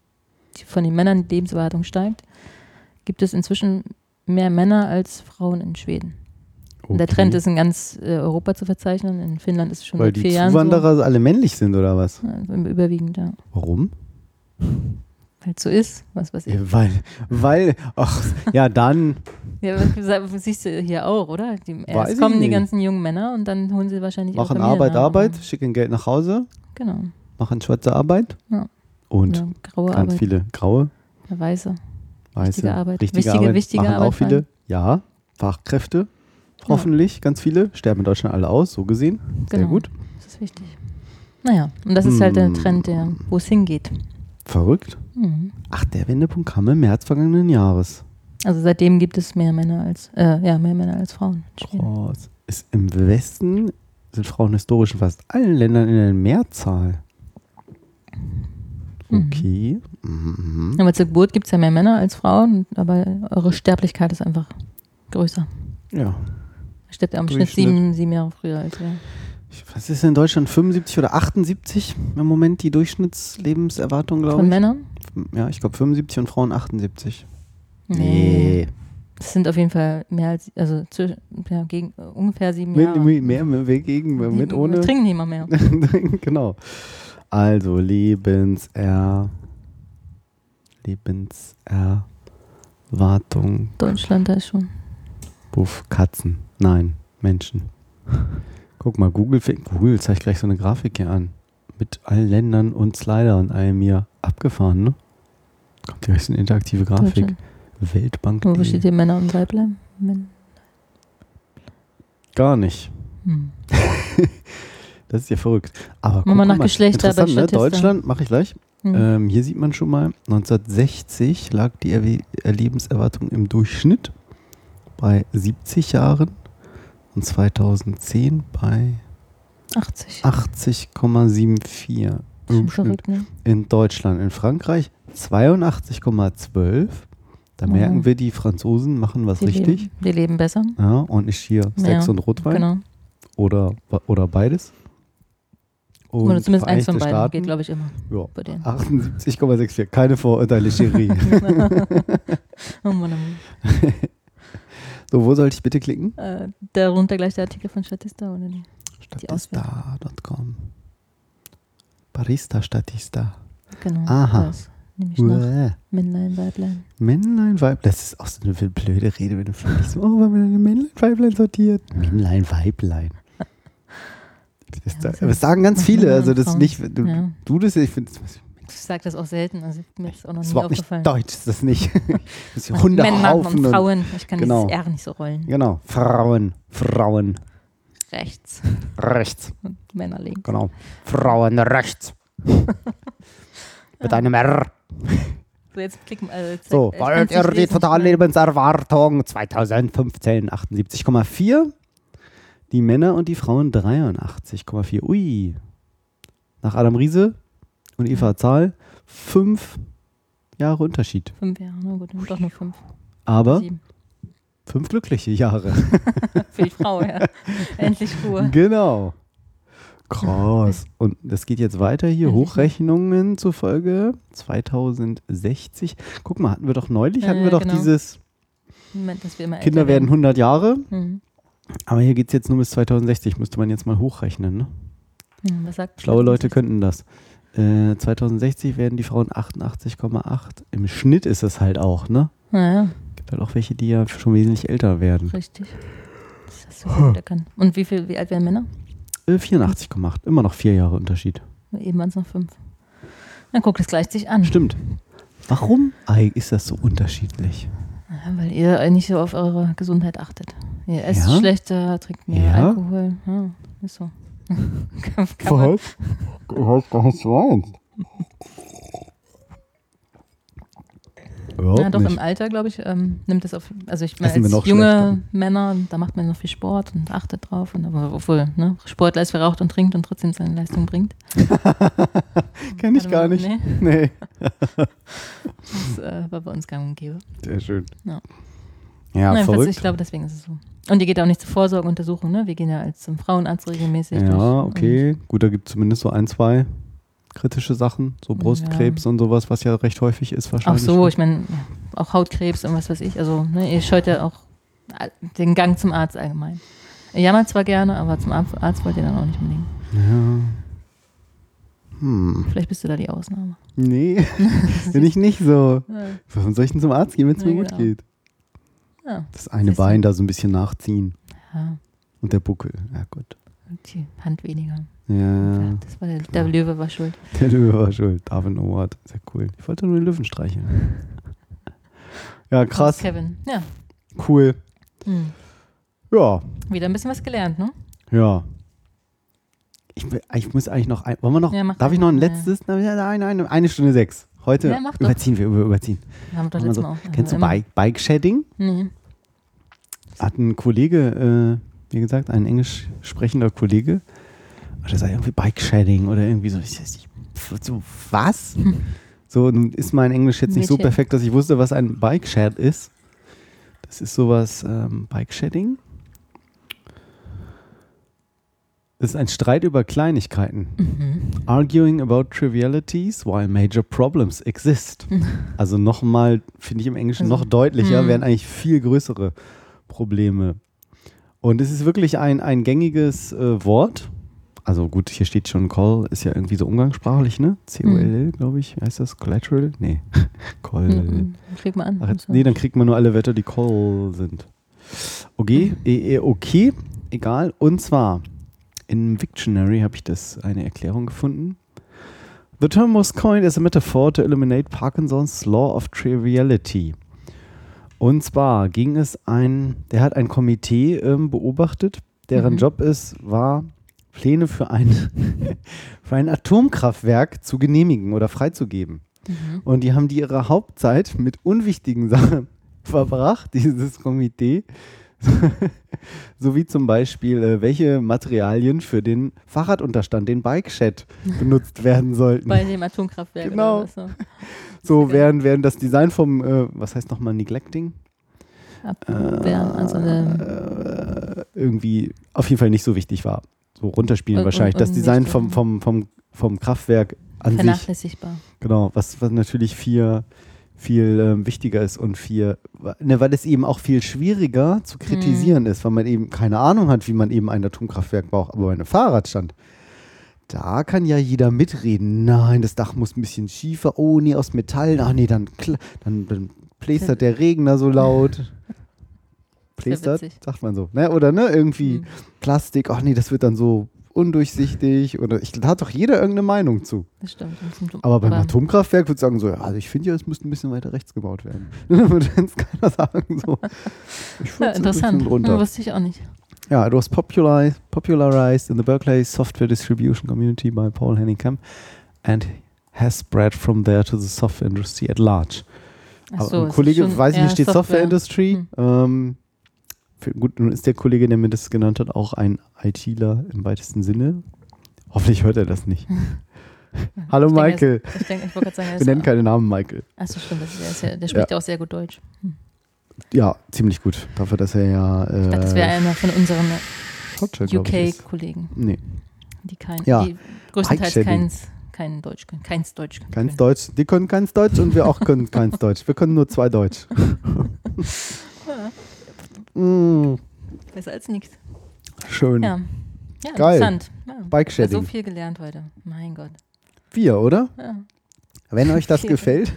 von den Männern die Lebenserwartung steigt, gibt es inzwischen mehr Männer als Frauen in Schweden. Und Der Trend ist in ganz äh, Europa zu verzeichnen. In Finnland ist es schon Weil die vier Jahren Zuwanderer alle männlich sind, oder was? so. Also überwiegend, ja. Warum? Weil es so ist, was weiß ich. Ja, weil, weil, ach, ja, dann, Ja, was siehst du hier auch, oder? Die, erst kommen die ganzen jungen Männer und dann holen sie wahrscheinlich machen Arbeit, nach. Arbeit, schicken Geld nach Hause, Genau. machen schwarze Arbeit Ja. und ja, graue ganz Arbeit, viele graue, ja, weiße. Weiße, Wichtige Arbeit. richtige Wichtige- Arbeit, wichtige machen Arbeit auch viele, ja, Fachkräfte, hoffentlich, ganz viele, sterben in Deutschland alle aus, so gesehen, sehr Genau. gut. Das ist wichtig. Naja, und das ist halt der Hm. Trend, der, wo es hingeht. Verrückt. Mhm. Ach, der Wendepunkt kam im März vergangenen Jahres. Also seitdem gibt es mehr Männer als, äh, ja, mehr Männer als Frauen. Krass. Ist Im Westen sind Frauen historisch in fast allen Ländern in der Mehrzahl. Mhm. Mhm. Aber zur Geburt gibt es ja mehr Männer als Frauen, aber eure Sterblichkeit ist einfach größer. Ja. Ihr stirbt ja im Schnitt sieben, sieben Jahre früher als wir. Was ist in Deutschland 75 oder 78 im Moment die Durchschnittslebenserwartung, glaube Von ich? Männern? Ja, ich glaube 75 und Frauen 78. Das sind auf jeden Fall mehr als, also zu, ja, gegen, äh, ungefähr sieben Mit, Jahre. mit, mehr, mehr gegen, mit Wir ohne. trinken nicht mal mehr. genau. Also Lebenser. Lebenserwartung. Deutschland da ist schon. Buff, Katzen. Nein, Menschen. Guck mal, Google, Google zeigt gleich so eine Grafik hier an. Mit allen Ländern und Slider und allem hier abgefahren, ne? Kommt gleich so eine interaktive Grafik. Weltbank. Wo steht hier Männer und Weiblein? Gar nicht. Hm. Das ist ja verrückt. Aber Mach mal guck nach Geschlechter bei interessant, ne? Deutschland, mache ich gleich. Hm. Ähm, hier sieht man schon mal, 1960 lag die Erwe Lebenserwartung im Durchschnitt bei 70 Jahren und 2010 bei 80. 80,74 Schon im Schnitt. verrückt, ne? In Deutschland, in Frankreich 82,12. Da Mhm. merken wir, die Franzosen machen was Die richtig. Leben, die leben besser. Ja, und nicht hier Sex Ja, und Rotwein Genau. oder, oder beides. Und Oder zumindest eins von beiden. Staaten, Geht, glaube ich, immer ja, bei denen. 78,64. Keine Vorurteile, Cherie. oh Mann, oh Mann. so, wo sollte ich bitte klicken? Äh, darunter gleich der Artikel von Statista oder die? Statista.com. Barista Statista. Genau. Aha. Das nehme ich nach. Männlein, Weiblein. Männlein, Weiblein. Das ist auch so eine blöde Rede, wenn du fragst, oh, warum haben wir denn Männlein, Weiblein sortiert? Männlein, Weiblein. Das, das sagen ganz viele. Also, das ist nicht, du, Ja. du das, ich finde, das Ich sage das auch selten, also mir ist auch noch ist nie überhaupt nicht aufgefallen. deutsch, ist das nicht. Das ist Hundehaufen und Frauen. Ich kann Genau. dieses R nicht so rollen. Genau, Frauen, Frauen, Rechts. rechts. Und Männer links. Genau, Frauen rechts. Mit einem R. So, jetzt klicken also jetzt So, kann's nicht ihr die totale Lebenserwartung 2015 78,4. Die Männer und die Frauen 83,4. Ui. Nach Adam Riese und Eva Zahl fünf Jahre Unterschied. Fünf Jahre, na gut, doch nur fünf. Aber Sieben. fünf glückliche Jahre. Für die Frau, ja. Endlich Ruhe. genau. Krass. Und das geht jetzt weiter hier. Hochrechnungen zufolge 2060. Guck mal, hatten wir doch neulich, hatten wir ja, doch genau. dieses Moment, dass wir immer Kinder werden 100 Jahre. Mhm. Aber hier geht es jetzt nur bis 2060, müsste man jetzt mal hochrechnen. Ne? Hm, was sagt Schlaue Leute könnten das. Äh, 2060 werden die Frauen 88,8. Im Schnitt ist es halt auch, ne? Naja, Gibt halt auch welche, die ja schon wesentlich älter werden. richtig. Das hast du gut erkannt. Und wie, viel, wie alt werden Männer? Äh, 84,8. Immer noch vier Jahre Unterschied. Eben waren es noch fünf. Na guck, das gleicht sich an. Stimmt. Warum ist das so unterschiedlich? Ja, weil ihr nicht so auf eure Gesundheit achtet. Ihr esst Ja? schlechter, trinkt mehr Ja? Alkohol. Ja, ist so. kann, kann man, Was? gar nicht so eins. Überhaupt ja, doch nicht. im Alter, glaube ich, ähm, nimmt es auf. Also ich meine, als junge schlechter. Männer, da macht man noch viel Sport und achtet drauf. Und, aber obwohl, ne, Sportler ist, wer raucht und trinkt und trotzdem seine Leistung bringt. Kenn ich gar nicht. Nee, Nee. das äh, war bei uns gang und gäbe. Sehr schön. Ja. Ja, Nein, verrückt. Ich glaube, deswegen ist es so. Und ihr geht auch nicht zur Vorsorgeuntersuchung, ne? Wir gehen ja als zum Frauenarzt regelmäßig. Ja, okay. Gut, da gibt es zumindest so ein, zwei kritische Sachen. So Brustkrebs und sowas, was ja recht häufig ist Ach wahrscheinlich. so, ich meine, ja, auch Hautkrebs und was weiß ich. Also, ne, ihr scheut ja auch den Gang zum Arzt allgemein. Ihr jammert zwar gerne, aber zum Arzt, wollt ihr dann auch nicht unbedingt. Ja. Hm. Vielleicht bist du da die Ausnahme. Nee, bin ich nicht so. Ja. Warum soll ich denn zum Arzt gehen, wenn es Ja, mir gut genau. geht? Ja. Das eine du. Bein da so ein bisschen nachziehen. ja, Und der Buckel. Ja, gut. und die Hand weniger. Ja, Ja, das war der, der Löwe war schuld. der Löwe war schuld. Darwin Award. Sehr cool. Ich wollte nur den Löwen streicheln. Ja, krass. Kevin. Ja. Cool. Hm. Ja, Wieder ein bisschen was gelernt, ne? ja. Ich, ich muss eigentlich noch ein, wollen wir noch, Ja, darf ich noch ein ja. letztes? Nein, nein, nein, eine Stunde sechs. Heute Ja, überziehen wir, über, überziehen. Wir haben doch letztes so. Mal auch. Kennst du Bike, Bike Shedding? Nee. Hat ein Kollege, äh, wie gesagt, ein englisch sprechender Kollege, oder sei irgendwie Bike Shedding oder irgendwie so. Ich weiß nicht, so was? So, nun ist mein Englisch jetzt nicht so Mädchen. perfekt, dass ich wusste, was ein Bike Shed ist. Das ist sowas, ähm, Bike Shedding. Das ist ein Streit über Kleinigkeiten. Mhm. Arguing about trivialities while major problems exist. Also nochmal, finde ich im Englischen Also, noch deutlicher, hm. wären eigentlich viel größere Probleme. Und es ist wirklich ein, ein gängiges äh, Wort. Also gut, hier steht schon Call, ist ja irgendwie so umgangssprachlich, ne? C-O-L-L, glaube ich. Heißt das Collateral? Nee. Call. Mhm. Krieg mal an. Ach, nee, dann kriegt man nur alle Wörter, die Call sind. Okay, eh, eh, okay, egal. Und zwar, im Wiktionary habe ich das eine Erklärung gefunden. The term was coined as a metaphor to eliminate Parkinson's Law of Triviality. Und zwar ging es ein, der hat ein Komitee ähm, beobachtet, deren Mhm. Job es war, Pläne für ein, für ein Atomkraftwerk zu genehmigen oder freizugeben. Mhm. Und die haben die ihre Hauptzeit mit unwichtigen Sachen verbracht, dieses Komitee. so wie zum Beispiel, äh, welche Materialien für den Fahrradunterstand, den Bike-Shed, benutzt werden sollten. Bei dem Atomkraftwerk. Genau. So. so während, während das Design vom, äh, was heißt nochmal, Neglecting? Abwehren, also eine, Äh, irgendwie auf jeden Fall nicht so wichtig war. So runterspielen Und- wahrscheinlich. und- das und Design nicht, vom, vom, vom, vom Kraftwerk an sich. vernachlässigbar. Genau, was, was natürlich viel, viel ähm, wichtiger ist und viel, ne, weil es eben auch viel schwieriger zu kritisieren ist, weil man eben keine Ahnung hat, wie man eben ein Atomkraftwerk braucht. Aber bei einem Fahrradstand, da kann ja jeder mitreden. Nein, das Dach muss ein bisschen schiefer. Oh, nee, aus Metall. Ach nee, dann, dann, dann plästert der Regen da so laut. Plästert, sagt man so. Ne? Oder ne, irgendwie Mhm. Plastik. Ach nee, das wird dann so undurchsichtig. Oder ich, da hat doch jeder irgendeine Meinung zu. Das stimmt. Das Aber beim Atomkraftwerk würde ich sagen so, ja, also ich finde ja, es müsste ein bisschen weiter rechts gebaut werden. Dann würde jetzt keiner sagen so. Ich Ja, interessant. runter. wusste ich auch nicht. Ja, it was popularized, popularized in the Berkeley Software Distribution Community by Paul Henningham and has spread from there to the software industry at large. So, ein Kollege, schon weiß ich nicht, steht Software, Software. Industry. Hm. Ähm, gut, nun ist der Kollege, der mir das genannt hat, auch ein ITler im weitesten Sinne. Hoffentlich hört er das nicht. Hallo Ich denke, Michael. ist- Ich, denke, ich wollte gerade sagen, er Wir nennen keinen Namen Michael. Achso, stimmt. Das ist, der, der spricht ja. auch sehr gut Deutsch. Ja, ziemlich gut. Dafür, dass er ja. Äh, Ich dachte, das wäre einer von unseren. UK-Kollegen, Nee, die kein, Ja. die größtenteils keins, kein Deutsch können. Keins Deutsch können. keins Deutsch. Die können keins Deutsch und wir auch können keins Deutsch. Wir können nur zwei Deutsch. mm, Besser als nichts. Schön. Ja. ja Geil. interessant. Ja. Bike-Shedding. So viel gelernt heute. Mein Gott. Wir, oder? Ja. Wenn euch das gefällt,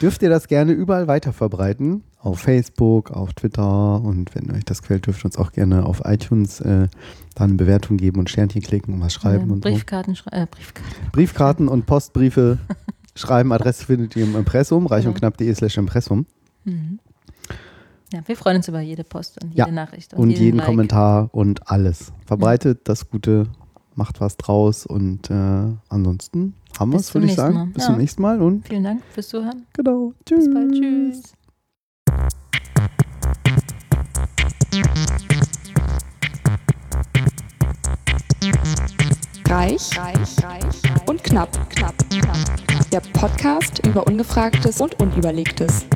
dürft ihr das gerne überall weiter verbreiten. Auf Facebook, auf Twitter und wenn euch das gefällt, dürft ihr uns auch gerne auf iTunes äh, dann eine Bewertung geben und Sternchen klicken und was schreiben Ja, und so. Briefkarten, schrei äh, Briefkarten. Briefkarten und Postbriefe schreiben. Adresse findet ihr im Impressum, reich und Genau. slash Impressum. Mhm. Ja, wir freuen uns über jede Post und jede Ja, Nachricht. Und jeden Like. Kommentar und alles. Verbreitet das Gute, macht was draus und äh, ansonsten haben wir es, würde ich sagen. Mal. Bis Ja. zum nächsten Mal und Vielen Dank fürs Zuhören. genau. Tschüss. Bis bald. Tschüss. Reich, reich, reich und knapp, knapp, knapp. Der Podcast über Ungefragtes und Unüberlegtes.